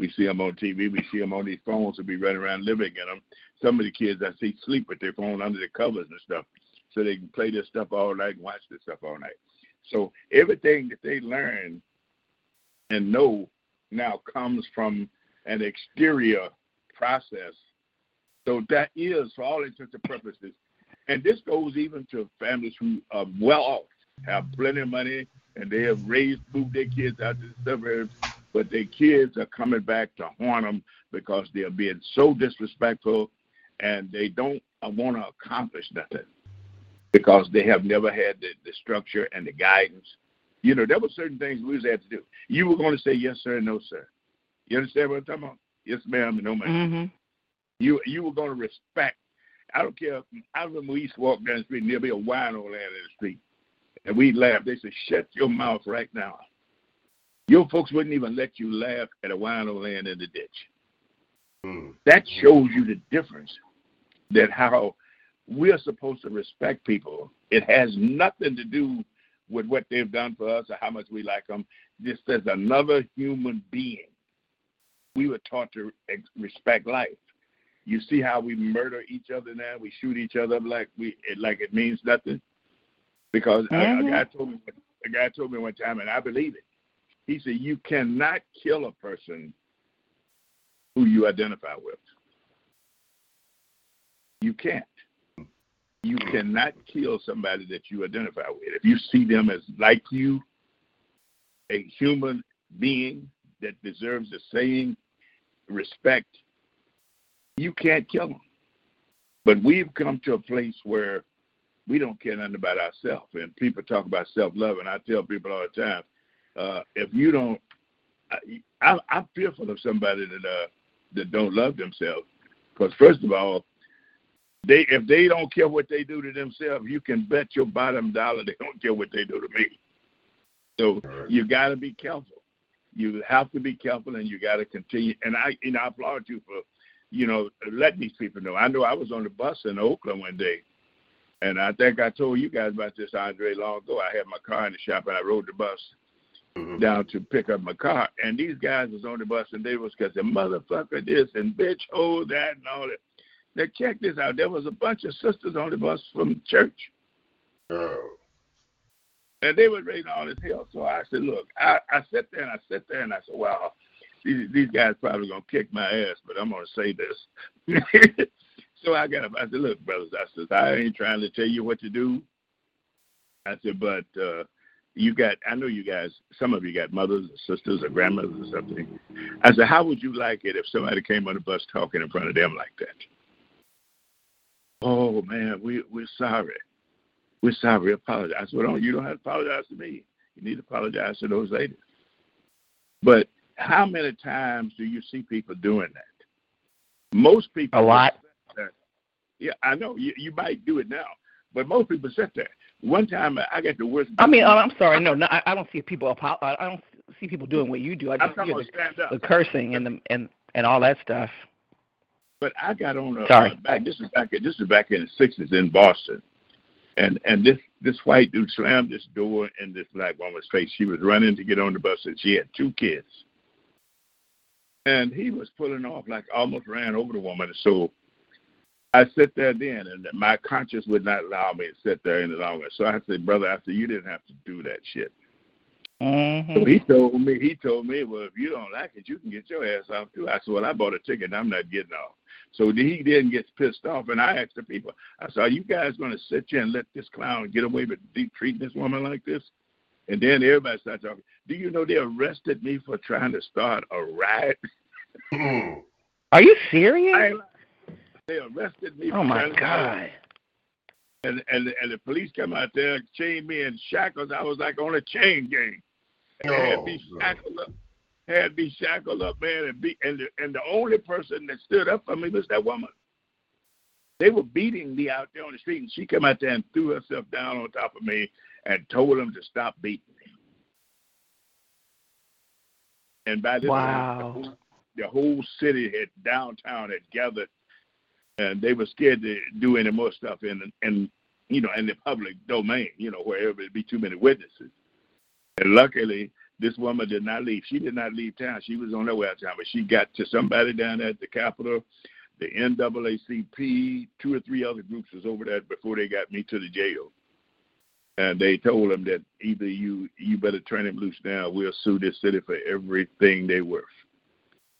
We see them on TV. We see them on these phones that we run around living in them. Some of the kids I see sleep with their phone under the covers and stuff, so they can play this stuff all night and watch this stuff all night. So everything that they learn and know now comes from an exterior process. So that is, for all intents and purposes, and this goes even to families who are well off, have plenty of money, and they have raised, moved their kids out to the suburbs, but their kids are coming back to haunt them because they're being so disrespectful and they don't want to accomplish nothing because they have never had the, the structure and the guidance. You know, there were certain things we was had to do. You were going to say yes, sir, and no, sir. You understand what I'm talking about? Yes, ma'am, and no, ma'am. Mm-hmm. You you were going to respect. I don't care. I remember we used to walk down the street and there'd be a wino land in the street, and we'd laugh. They said, "Shut your mouth right now." Your folks wouldn't even let you laugh at a wino land in the ditch. Mm. That shows you the difference. That how we're supposed to respect people. It has nothing to do with what they've done for us or how much we like them. Just as another human being, we were taught to respect life. You see how we murder each other now? We shoot each other up like we it, like it means nothing. Because a- a, Mhm. guy told me a guy told me one time, and I believe it. He said you cannot kill a person who you identify with. You can't. You cannot kill somebody that you identify with. If you see them as like you, a human being that deserves the same respect, you can't kill them. But we've come to a place where we don't care nothing about ourselves. And people talk about self love, and I tell people all the time, uh, if you don't, I, I'm fearful of somebody that uh, that don't love themselves. Because first of all, they if they don't care what they do to themselves, you can bet your bottom dollar they don't care what they do to me. So you got to be careful. You have to be careful, and you got to continue. And I, you know, I applaud you for, you know, letting these people know. I know I was on the bus in Oakland one day, and I think I told you guys about this, Andre, long ago. I had my car in the shop, and I rode the bus Mhm. down to pick up my car, and these guys was on the bus, and they was because the motherfucker this and bitch hold that and all that. Now check this out. There was a bunch of sisters on the bus from church, Oh. and they were raising all this hell. So I said, look, I, I sat there and I sat there and I said, wow, these, these guys probably gonna kick my ass, but I'm gonna say this. So I got. up. I said, look, brothers. I said, I ain't trying to tell you what to do. I said, but uh, you got. I know you guys. Some of you got mothers or sisters or grandmothers or something. I said, how would you like it if somebody came on the bus talking in front of them like that? Oh man, we we're sorry. We're sorry. We apologize. Well, don't you don't have to apologize to me. You need to apologize to those ladies. But how many times do you see people doing that? Most people a lot. Yeah, I know you, you might do it now, but most people sit there. One time I got the worst. I mean, oh, I'm sorry. No, no, I, I don't see people. I don't see people doing what you do. I just hear the, the cursing and the and and all that stuff. But I got on a sorry. Uh, back. This is back. This is back in the sixties in Boston, and and this this white dude slammed this door in this black woman's face. She was running to get on the bus, and she had two kids. And he was pulling off like almost ran over the woman. So I sat there then, and my conscience would not allow me to sit there any longer. So I said, "Brother, I said you didn't have to do that shit." Mm-hmm. So he told me, he told me, well, if you don't like it, you can get your ass off too. I said, well, I bought a ticket, and I'm not getting off. So he then gets pissed off, and I asked the people, I said, are you guys going to sit here and let this clown get away with treating this woman like this? And then everybody started talking. Do you know they arrested me for trying to start a riot? Are you serious? I, they arrested me. Oh my god! And and and the police come out there, chained me in shackles. I was like on a chain gang. Oh, had me oh, shackled up, had me shackled up, man, and be and the, and the only person that stood up for me was that woman. They were beating me out there on the street, and she came out there and threw herself down on top of me and told them to stop beating me. And by this wow. time, the whole city had downtown had gathered, and they were scared to do any more stuff in in you know in the public domain, you know, wherever it would be too many witnesses. And luckily, this woman did not leave. She did not leave town. She was on her way out of town, but she got to somebody down at the Capitol. The NAACP, two or three other groups was over there before they got me to the jail. And they told him that either you you better turn him loose now, we'll sue this city for everything they worth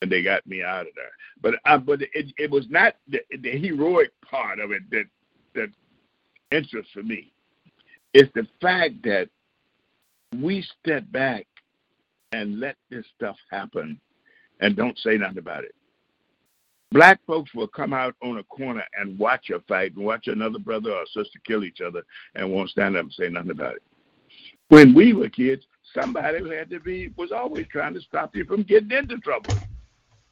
and they got me out of there. But but it, it was not the, the heroic part of it that that interests for me. It's the fact that we step back and let this stuff happen and don't say nothing about it. Black folks will come out on a corner and watch a fight and watch another brother or sister kill each other and won't stand up and say nothing about it. When we were kids, somebody had to be was always trying to stop you from getting into trouble.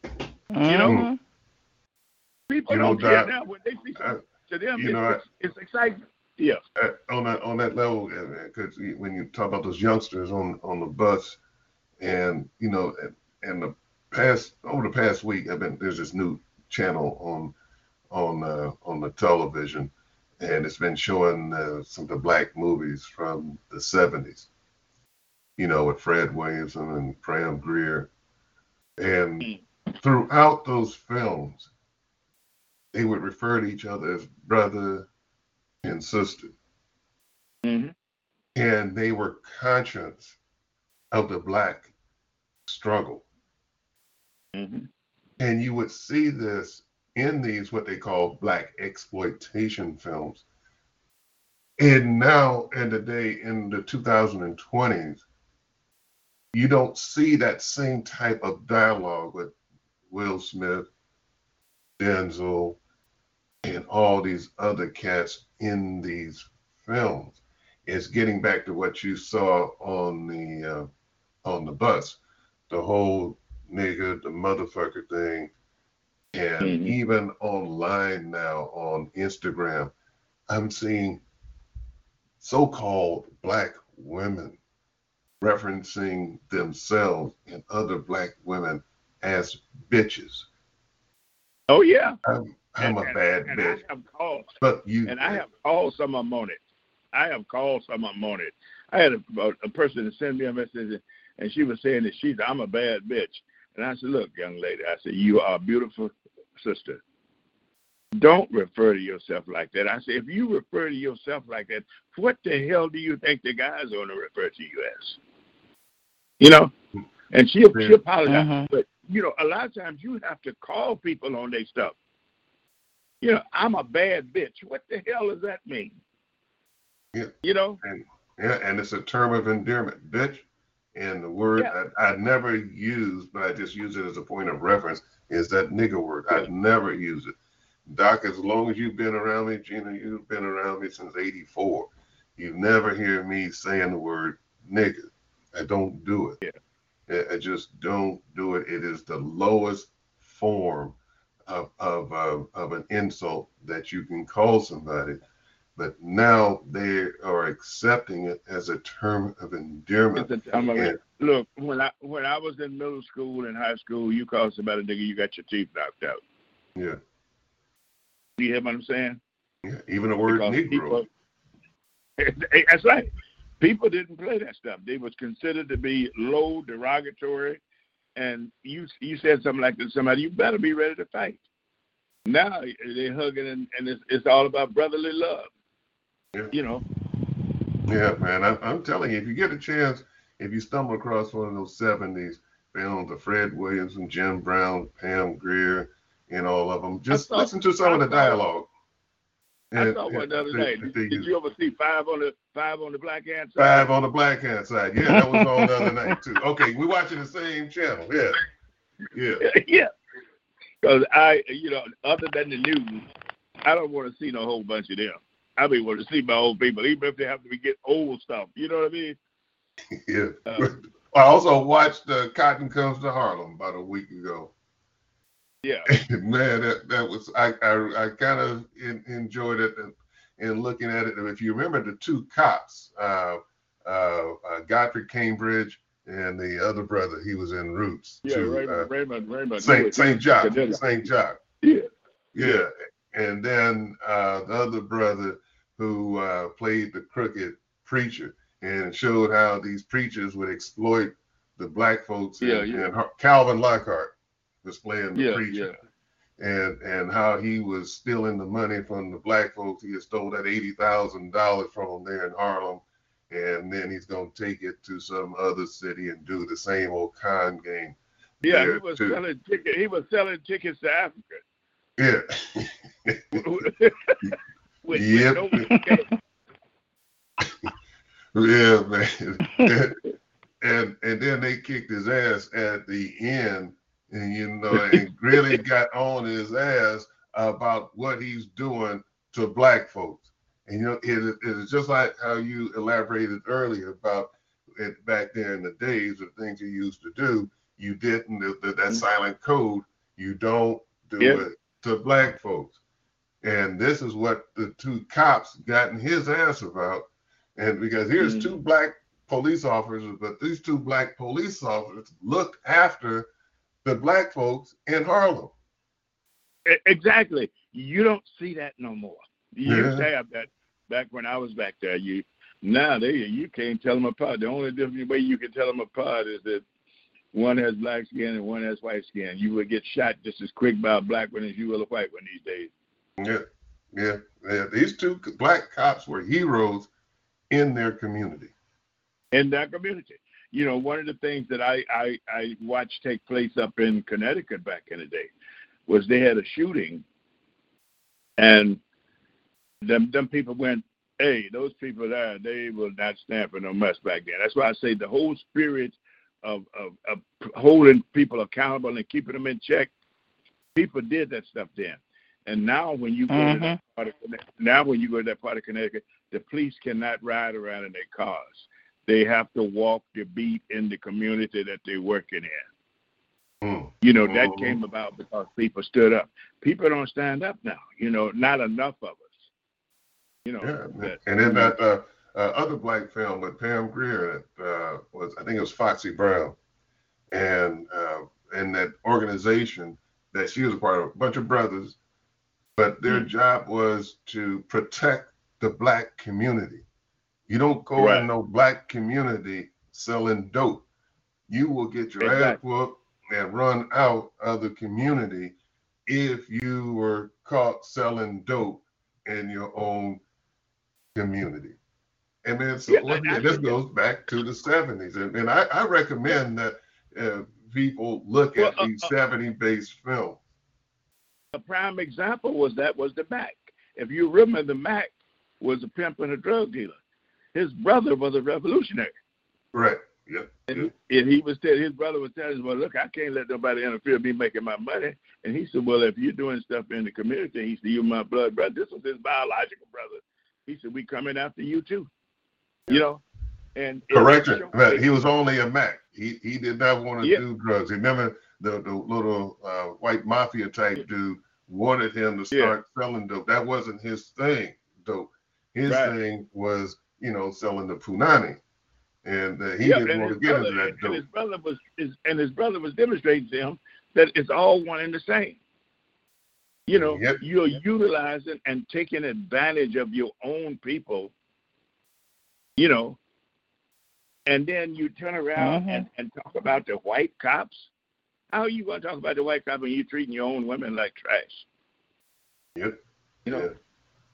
Mm-hmm. You know, people You know, don't care now when they see uh, something. to them, you it's, know, it's, it's excitement. Yeah. uh, on that on that level, because when you talk about those youngsters on on the bus, and you know, and, the past over the past week, I've been there's this new channel on on uh, on the television, and it's been showing uh, some of the black movies from the '70s. You know, with Fred Williamson and Pam Grier, and throughout those films, they would refer to each other as brother and sister. Mm-hmm. And they were conscious of the black struggle. Mm-hmm. And you would see this in these, what they call black exploitation films. And now, in the day, in the 2020s, you don't see that same type of dialogue with Will Smith, Denzel, and all these other cats in these films. It's getting back to what you saw on the uh, on the bus, the whole nigga, the motherfucker thing, and Mhm. even online now on Instagram, I'm seeing so-called black women referencing themselves and other black women as bitches. Oh yeah. I'm, I'm a bad and bitch. I have called, But you and I have called some of them on it. I have called some of them on it. I had a, a person send me a message, and she was saying that she's I'm a bad bitch, and I said, look, young lady, I said you are a beautiful sister. Don't refer to yourself like that. I said, if you refer to yourself like that, what the hell do you think the guys are going to refer to you as? You know? And she she apologized, Mhm. but you know, a lot of times you have to call people on their stuff. You know, I'm a bad bitch. What the hell does that mean? Yeah. You know? Yeah, and it's a term of endearment, bitch. And the word Yeah. I, I never use, but I just use it as a point of reference, is that nigger word. I never use it. Doc, as long as you've been around me, Gina, you've been around me since 84. You never hear me saying the word nigger. I don't do it. I, I just don't do it. It is the lowest form of, of, uh, of an insult that you can call somebody. But now they are accepting it as a term of endearment. A- I'm a- Yeah. Look, when I when I was in middle school and high school, you called somebody a nigga, you got your teeth knocked out. Yeah. You hear what I'm saying? Yeah, even the word Because Negro. people- That's right. People didn't play that stuff. They was considered to be low, derogatory, and you you said something like to somebody, you better be ready to fight. Now they hugging and, and it's, it's all about brotherly love. Yeah. You know, Yeah, man. I, I'm telling you, if you get a chance, if you stumble across one of those 70s films of Fred Williamson, Jim Brown, Pam Grier, and all of them, just listen to some of the dialogue. I And- saw one the other and day. Did, did you ever see five on the five on the black hand side? Five on the black hand side. Yeah, that was on the other night too. Okay, we're watching the same channel. Yeah. Yeah. yeah. Because I, you know, other than the news, I don't want to see no whole bunch of them. I mean, want to see my old people, even if they have to be get old stuff. You know what I mean? Yeah. Uh, I also watched uh, Cotton Comes to Harlem about a week ago. Yeah. Man, that, that was I I, I kind of in, enjoyed it and, and looking at it. And If you remember the two cops, uh, uh, uh, Godfrey Cambridge and the other brother, he was in Roots. Yeah, too, Raymond, uh, Raymond, Raymond. Saint St. Jacques, Cadilla. St. Jacques. Yeah. Yeah. And then uh, the other brother who uh, played the crooked preacher and showed how these preachers would exploit the black folks. Yeah, and, yeah. and Calvin Lockhart was playing the Yeah, preacher. And and how he was stealing the money from the black folks. He had stole that eighty thousand dollars from them there in Harlem, and then he's gonna take it to some other city and do the same old con game. Yeah, he was too. selling tickets. He was selling tickets to Africa. Yeah. with, Yep. with no. Yeah, man. and, and and then they kicked his ass at the end, and you know, and really got on his ass about what he's doing to black folks. And you know, it, it is just like how you elaborated earlier about it back there in the days of things you used to do. You didn't the, that mm-hmm. silent code. You don't do Yeah. it to black folks. And this is what the two cops got in his ass about. And because here's Mhm. two black police officers, but these two black police officers looked after the black folks in Harlem. Exactly. You don't see that no more. You Yeah. used to have that back when I was back there. You now they you can't tell them apart. The only different way you can tell them apart is that one has black skin and one has white skin. You would get shot just as quick by a black one as you will a white one these days. Yeah, yeah, yeah. These two black cops were heroes in their community. in that community. You know, one of the things that I, I, I watched take place up in Connecticut back in the day was they had a shooting and them them people went, Hey, those people there, they will not stand for no mess back then. That's why I say the whole spirit of, of, of holding people accountable and keeping them in check, people did that stuff then. And now when you go to that part of now when you go to that part of Connecticut, the police cannot ride around in their cars. They have to walk the beat in the community that they're working in. Mm. You know, that Mhm. came about because people stood up. People don't stand up now. You know, not enough of us. You know, Yeah, that- and then that uh, uh, other black film with Pam Grier that uh, was, I think it was Foxy Brown, and uh, and that organization that she was a part of, a bunch of brothers, but their job was to protect the black community. You don't go Right. in no black community selling dope. You will get your ass Exactly. whooped and run out of the community if you were caught selling dope in your own community. And then so Yeah, I- I this goes back to the 70s. And, and I, I recommend that uh, people look Well, at uh, these uh, 70 based films. A prime example was that was the Mack. If you remember, the Mack was a pimp and a drug dealer. His brother was a revolutionary. Right. Yep. And, he, and he was telling his brother was telling him, "Well, look, I can't let nobody interfere with me making my money." And he said, "Well, if you're doing stuff in the community, he said, you're my blood brother. This was his biological brother. He said, we coming after you too. You know." And correction, but he was only a Mac. He he did not want to Yeah. do drugs. Remember the the little uh, white mafia type dude wanted him to Yeah. start selling dope. That wasn't his thing. Dope. His Right. thing was you know selling the punani, and uh, he Yeah, didn't and want to get brother- into that and his brother was is and his brother was demonstrating to him that it's all one and the same. You know, Yep. you're utilizing and taking advantage of your own people. You know, and then you turn around Mhm. and, and talk about the white cops. How are you going to talk about the white cop when you're treating your own women like trash? Yep. You know,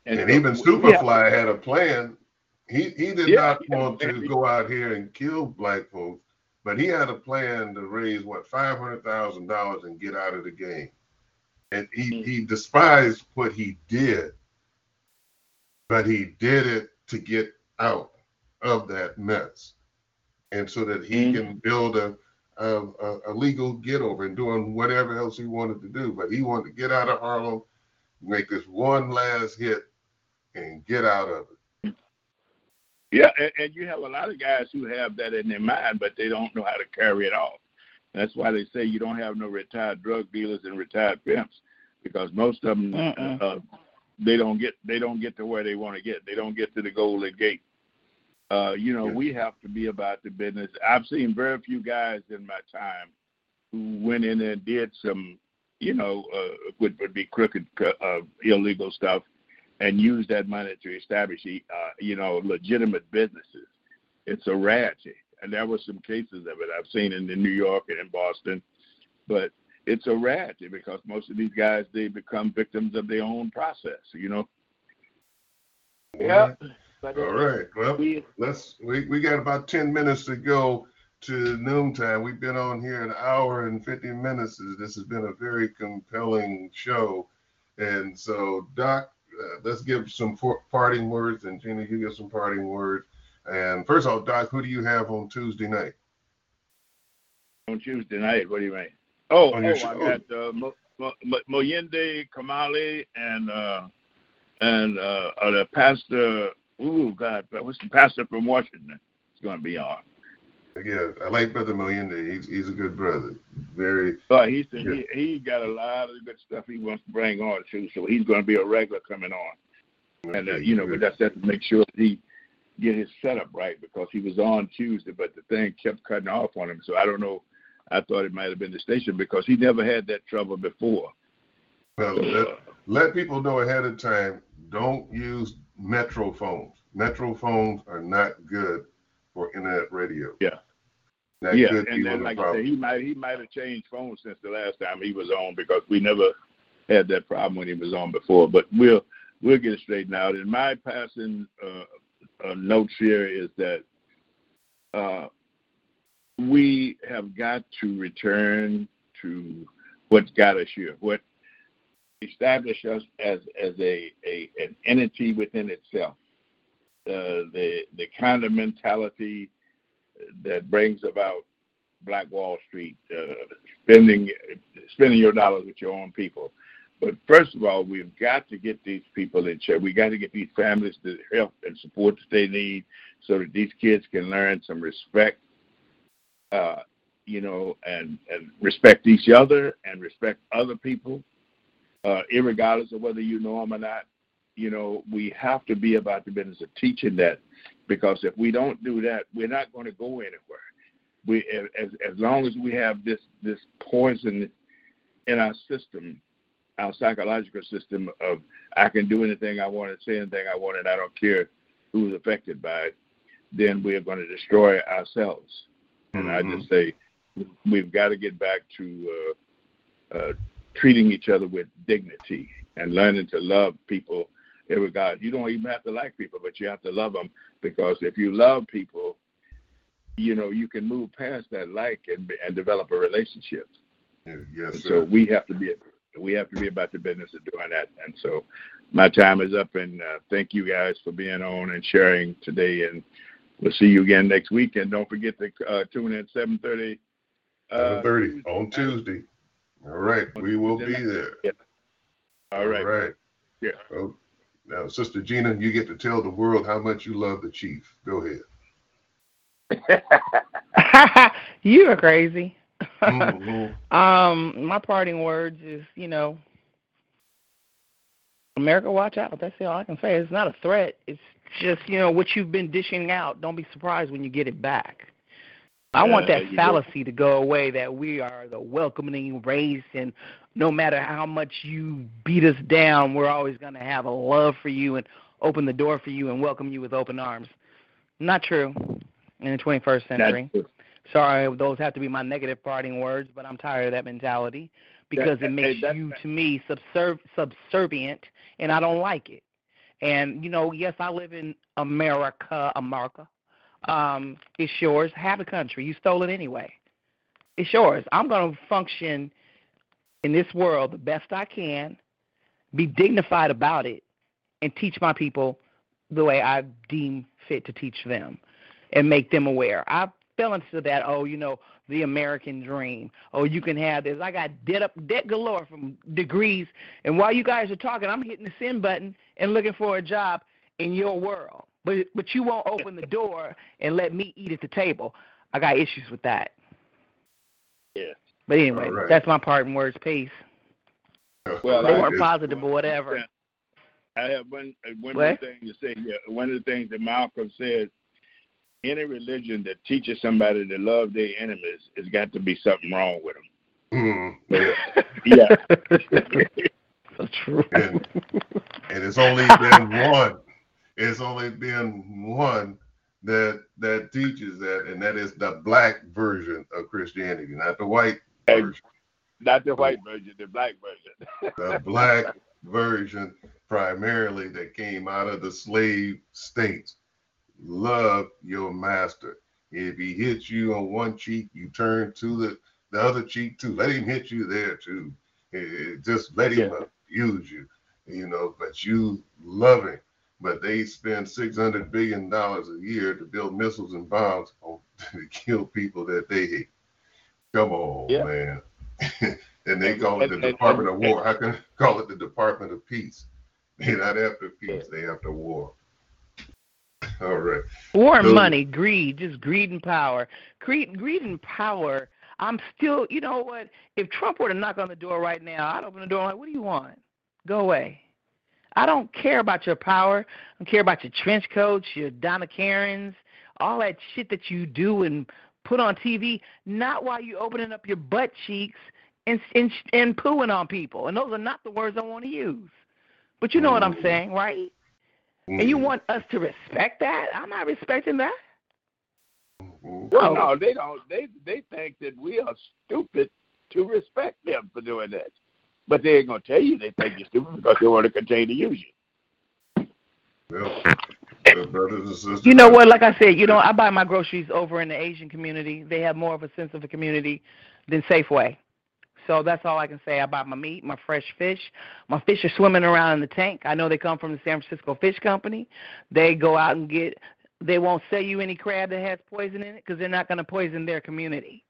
And, so- even yeah. Superfly had a plan. He he did Yeah, not yeah. want to go out here and kill black folks, but he had a plan to raise what five hundred thousand dollars and get out of the game. And he Mm. he despised what he did, but he did it to get out of that mess, and so that he Mm. can build a a, a, a legal get over and doing whatever else he wanted to do. But he wanted to get out of Harlem, make this one last hit, and get out of it. Yeah, and, and you have a lot of guys who have that in their mind, but they don't know how to carry it off. That's why they say you don't have no retired drug dealers and retired pimps, because most of them Mm-mm. uh, they don't get they don't get to where they want to get. They don't get to the golden gate. Uh, you know, Yeah. we have to be about the business. I've seen very few guys in my time who went in and did some, you know, uh, would, would be crooked, uh, illegal stuff, and use that money to establish, uh, you know, legitimate businesses. It's a rarity, and there were some cases of it I've seen in, in New York and in Boston, but it's a rarity because most of these guys they become victims of their own process, you know. Yeah. But All right. Well, we, let's we, we got about 10 minutes to go to noontime. We've been on here an hour and 50 minutes. This has been a very compelling show. And so, Doc, uh, let's give some for, parting words, and Gina, you give some parting words. And first of all, Doc, who do you have on Tuesday night? on Tuesday night. What do you mean? Oh, On oh, I got uh, Mo, Mo, Mo, Moyende Kamali and uh, and uh, uh, the pastor. Ooh, God, what's the pastor from Washington? It's going to be on. Yeah, I like Brother Moyende. He's he's a good brother. Very But he said Yeah. he he got a lot of good stuff he wants to bring on too. So he's going to be a regular coming on. And uh, you know, but that's that to make sure that he get his setup right because he was on Tuesday, but the thing kept cutting off on him. So I don't know. I thought it might have been the station because he never had that trouble before. well. So, Let, uh, let people know ahead of time. Don't use Metro phones. Metro phones are not good for internet radio. Yeah. That yeah, and then like the I said, he might he might have changed phones since the last time he was on because we never had that problem when he was on before. But we'll we'll get it straightened out. And my passing uh, uh, notes here is that uh, we have got to return to what got us here, what established us as as a, a an entity within itself. Uh, the the kind of mentality that brings about Black Wall Street, uh, spending spending your dollars with your own people. But first of all, we've got to get these people in check. We got to get these families the help and support that they need, so that these kids can learn some respect, uh, you know, and and respect each other and respect other people, uh, irregardless of whether you know them or not. You know, we have to be about the business of teaching that because if we don't do that, we're not going to go anywhere. We, as as long as we have this this poison in our system, our psychological system of I can do anything I want to say anything I want and I don't care who's affected by it, then we're going to destroy ourselves. And I Mhm. just say we've got to get back to uh, uh, treating each other with dignity and learning to love people in regard. You don't even have to like people, but you have to love them because if you love people, you know you can move past that like and and develop a relationship. Yes, So we have to be we have to be about the business of doing that. And so, my time is up, and uh, thank you guys for being on and sharing today. And we'll see you again next week. And don't forget to uh, tune in 7:30. Uh, 7:30 on Tuesday. All right, we will be there. Yeah. All right. All right. Yeah. Oh, now, Sister Gina, you get to tell the world how much you love the chief. Go ahead. you are crazy. Mhm. um, my parting words is, you know, America, watch out. That's all I can say. It's not a threat. It's just, you know, what you've been dishing out. Don't be surprised when you get it back. I want that do. fallacy to go away that we are the welcoming race and no matter how much you beat us down, we're always going to have a love for you and open the door for you and welcome you with open arms. Not true in the 21st century. Sorry, those have to be my negative parting words, but I'm tired of that mentality because That- it makes that- you, to me, subserv- subservient, and I don't like it. And you know, yes, I live in America, America. Um, it's yours. Have a country. You stole it anyway. It's yours. I'm going to function in this world the best I can, be dignified about it, and teach my people the way I deem fit to teach them and make them aware. I fell into that, oh, you know, the American dream. Oh, you can have this. I got debt up debt galore from degrees and while you guys are talking, I'm hitting the send button and looking for a job in your world. But but you won't open the door and let me eat at the table. I got issues with that. Yeah. But anyway, All right. that's my parting words. Peace. Well, They weren't just- positive or whatever. I have one uh, one What? more thing to say. Yeah, one of the things that Malcolm said: any religion that teaches somebody to love their enemies has got to be something wrong with them. Mm. Yeah. so true. And, and it's only been one. It's only been one that that teaches that, and that is the black version of Christianity, not the white Hey. version. Not the white version, the black version. The black version, primarily that came out of the slave states. Love your master. If he hits you on one cheek, you turn to the, the other cheek too. Let him hit you there too. Eh, eh, just let him abuse you, you know. But you love him. But they spend six hundred billion dollars a year to build missiles and bombs on, to kill people that they hate. Come on, Yeah. man. and they And- call it the and- and- Department of War. How can call it the Department of Peace? They're not after peace. They after war. All right. War and money, greed, just greed and power. Greed, greed and power. I'm still, you know what? If Trump were to knock on the door right now, I'd open the door and like, what do you want? Go away. I don't care about your power. I don't care about your trench coats, your Donna Karans, all that shit that you do and put on TV. Not while you're opening up your butt cheeks and and and pooing on people. And those are not the words I want to use. But you know what I'm Mm. saying, right? And you Mhm. want us to respect that? I'm not respecting that. Mhm. Well, Oh. no, they don't. They they think that we are stupid to respect them for doing that. But they ain't gonna tell you they think you're stupid because they want to continue to use you. Well, brothers and sisters. You know what? Like I said, you know, I buy my groceries over in the Asian community. They have more of a sense of a community than Safeway. So that's all I can say. I buy my meat, my fresh fish. My fish are swimming around in the tank. I know they come from the San Francisco Fish Company. They go out and get. They won't sell you any crab that has poison in it because they're not going to poison their community.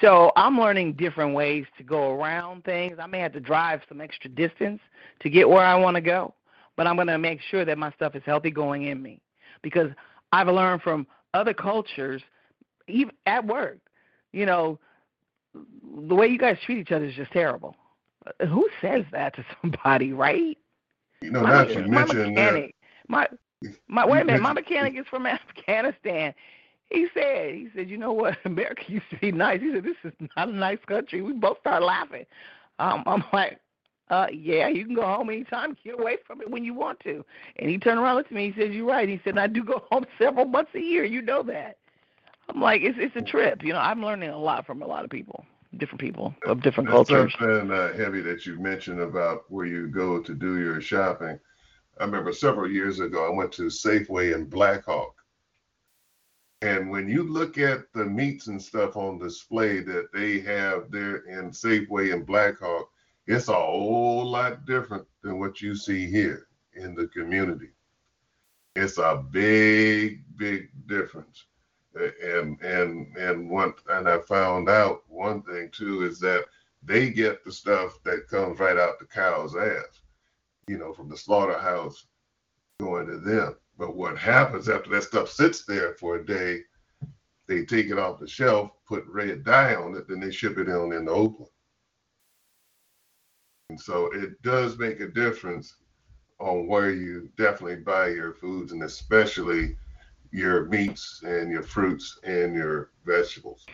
So I'm learning different ways to go around things. I may have to drive some extra distance to get where I want to go, but I'm going to make sure that my stuff is healthy going in me because I've learned from other cultures, even at work, you know, the way you guys treat each other is just terrible. Uh, Who says that to somebody, right? You know, my, that you my mentioned that, mechanic, my my wait a minute, my mechanic is from Afghanistan. He said, he said, you know what, America used to be nice. He said, this is not a nice country. We both started laughing. Um, I'm like, uh, yeah, you can go home anytime, get away from it when you want to. And he turned around, at me, he said, you're right. He said, I do go home several months a year. You know that. I'm like, it's it's a trip. You know, I'm learning a lot from a lot of people, different people of different That's cultures. something uh, heavy that you mentioned about where you go to do your shopping. I remember several years ago, I went to Safeway in Blackhawk. And when you look at the meats and stuff on display that they have there in Safeway in Blackhawk, It's a whole lot different than what you see here in the community. It's a big, big difference. And and and one and I found out one thing too is that they get the stuff that comes right out the cow's ass, you know, from the slaughterhouse going to them. But what happens after that stuff sits there for a day, they take it off the shelf, put red dye on it, then they ship it in in Oakland. And so it does make a difference on where you definitely buy your foods and especially your meats and your fruits and your vegetables.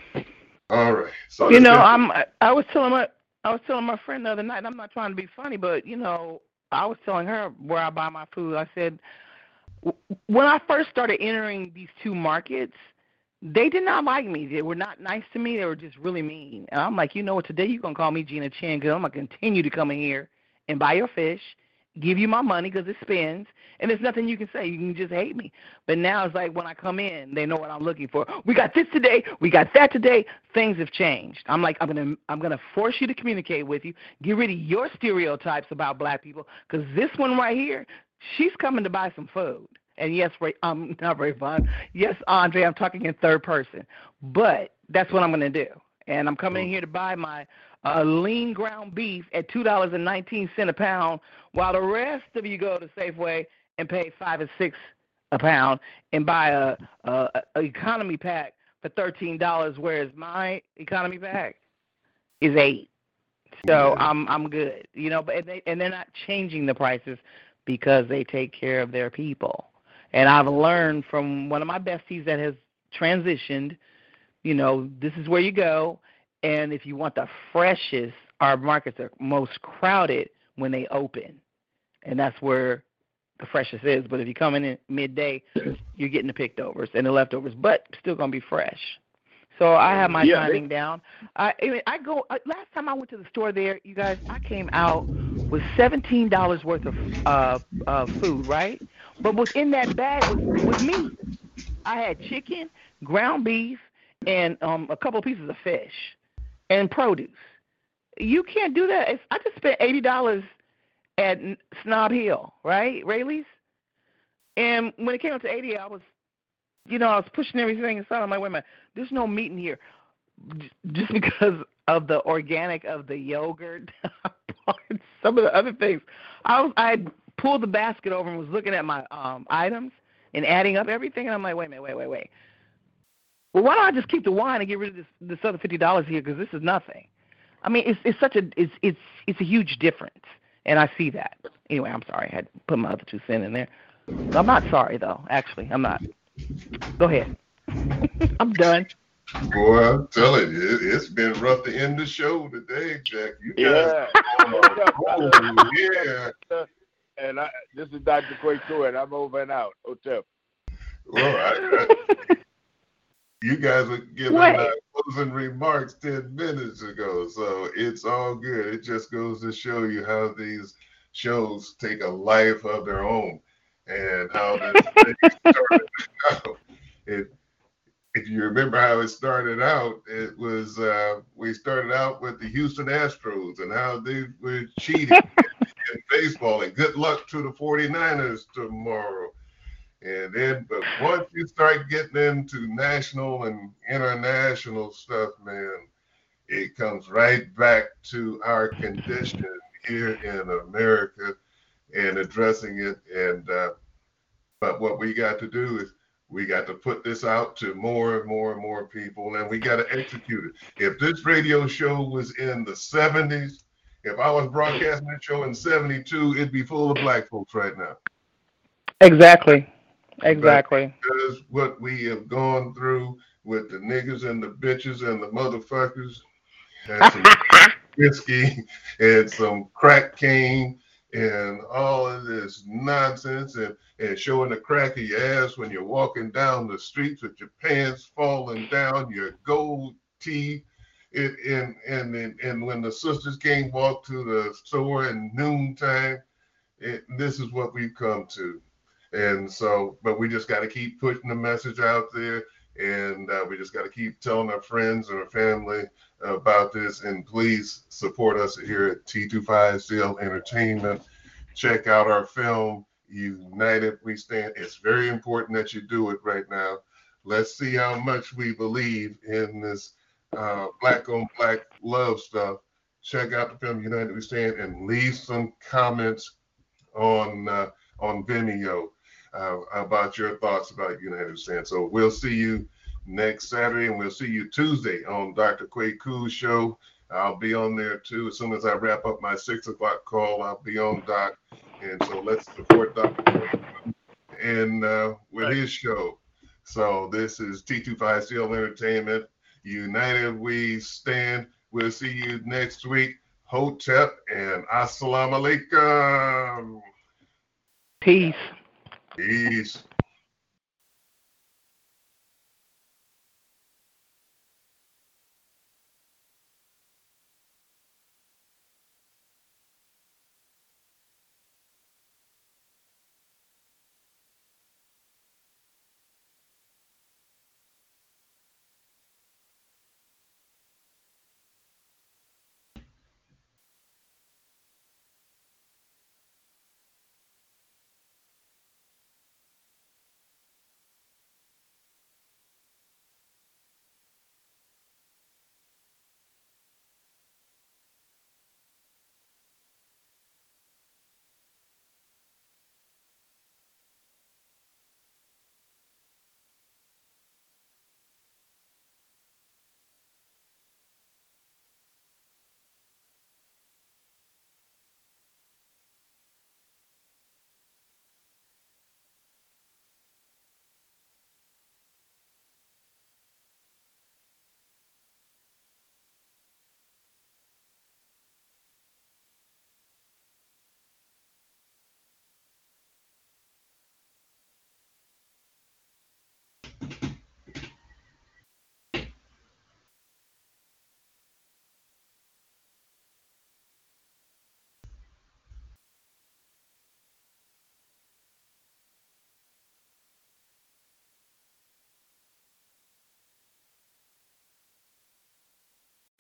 All right. So you know, I'm. I was telling my I was telling my friend the other night. I'm not trying to be funny, but you know, I was telling her where I buy my food. I said when I first started entering these two markets, they did not like me. They were not nice to me. They were just really mean. And I'm like, you know what? Today you're gonna call me Gina Chin because I'm gonna continue to come in here and buy your fish, give you my money because it spends, and there's nothing you can say. You can just hate me. But now it's like when I come in, they know what I'm looking for. We got this today. We got that today. Things have changed. I'm like, I'm gonna, I'm gonna force you to communicate with you. Get rid of your stereotypes about black people because this one right here, she's coming to buy some food. And yes, Ray, um, not Ray Vaughn. Yes, Andre, I'm talking in third person. But that's what I'm going to do. And I'm coming in here to buy my uh, lean ground beef at two dollars and nineteen cent a pound, while the rest of you go to Safeway and pay five and six a pound and buy a, a, a economy pack for thirteen dollars, whereas my economy pack is eight. So Yeah. I'm I'm good, you know. But and, they, and they're not changing the prices because they take care of their people. And I've learned from one of my besties that has transitioned, you know, this is where you go. And if you want the freshest, our markets are most crowded when they open. And that's where the freshest is. But if you come in at midday, you're getting the picked overs and the leftovers, but still going to be fresh. So I have my Yeah, they- timing down. I I mean, I go. uh, Last time I went to the store there, you guys, I came out with seventeen dollars worth of uh, uh, food, right? But within that bag was, was meat. I had chicken, ground beef, and um, a couple of pieces of fish, and produce. You can't do that. I just spent eighty dollars at Snob Hill, right, Raley's. And when it came up to eighty, I was, you know, I was pushing everything aside. I'm like, wait a minute, there's no meat in here, just because of the organic of the yogurt, some of the other things. I was, I pulled the basket over and was looking at my um items and adding up everything, and I'm like, wait a minute, wait, wait, wait. Well, why don't I just keep the wine and get rid of this this other fifty dollars here because this is nothing. I mean, it's it's such a it's it's it's a huge difference, and I see that. Anyway, I'm sorry, I had to put my other two cents in there. I'm not sorry though. Actually, I'm not. Go ahead. I'm done. Boy, I'm telling you, it, it's been rough to end the show today, Jack. You guys, Yeah. oh, yeah. and I, this is Dr. Quay Tour, and I'm over and out. Hotep. Well, I, I, you guys were giving uh, closing remarks 10 minutes ago, so it's all good. It just goes to show you how these shows take a life of their own and how this thing started out. It, if you remember how it started out, it was uh, we started out with the Houston Astros and how they were cheating in baseball. And good luck to the 49ers tomorrow. And then, but once you start getting into national and international stuff, man, it comes right back to our condition here in America and addressing it. And, uh, but what we got to do is we got to put this out to more and more and more people, and we got to execute it. If this radio show was in the 70s, if I was broadcasting this show in 72, it'd be full of black folks right now. Exactly. Exactly. because what we have gone through with the niggas and the bitches and the motherfuckers and some whiskey and some crack cane and all of this nonsense and, and showing the crack of your ass when you're walking down the streets with your pants falling down, your gold teeth. It, and, and and and when the sisters came walk to the store in noontime, it, this is what we've come to. And so, but we just got to keep pushing the message out there, And uh, we just got to keep telling our friends and our family about this. And please support us here at T25CL Entertainment. Check out our film, United We Stand. It's very important that you do it right now. Let's see how much we believe in this uh, black on black love stuff. Check out the film United We Stand and leave some comments on uh, on Vimeo uh, about your thoughts about United Stand. So we'll see you next Saturday and we'll see you Tuesday on Dr. Cool's show. I'll be on there too. As soon as I wrap up my six o'clock call, I'll be on Doc. And so let's support Dr. and uh, with his show. So this is T25CL Entertainment. United we stand. We'll see you next week. Hotep and Assalamu alaikum. Peace. Peace.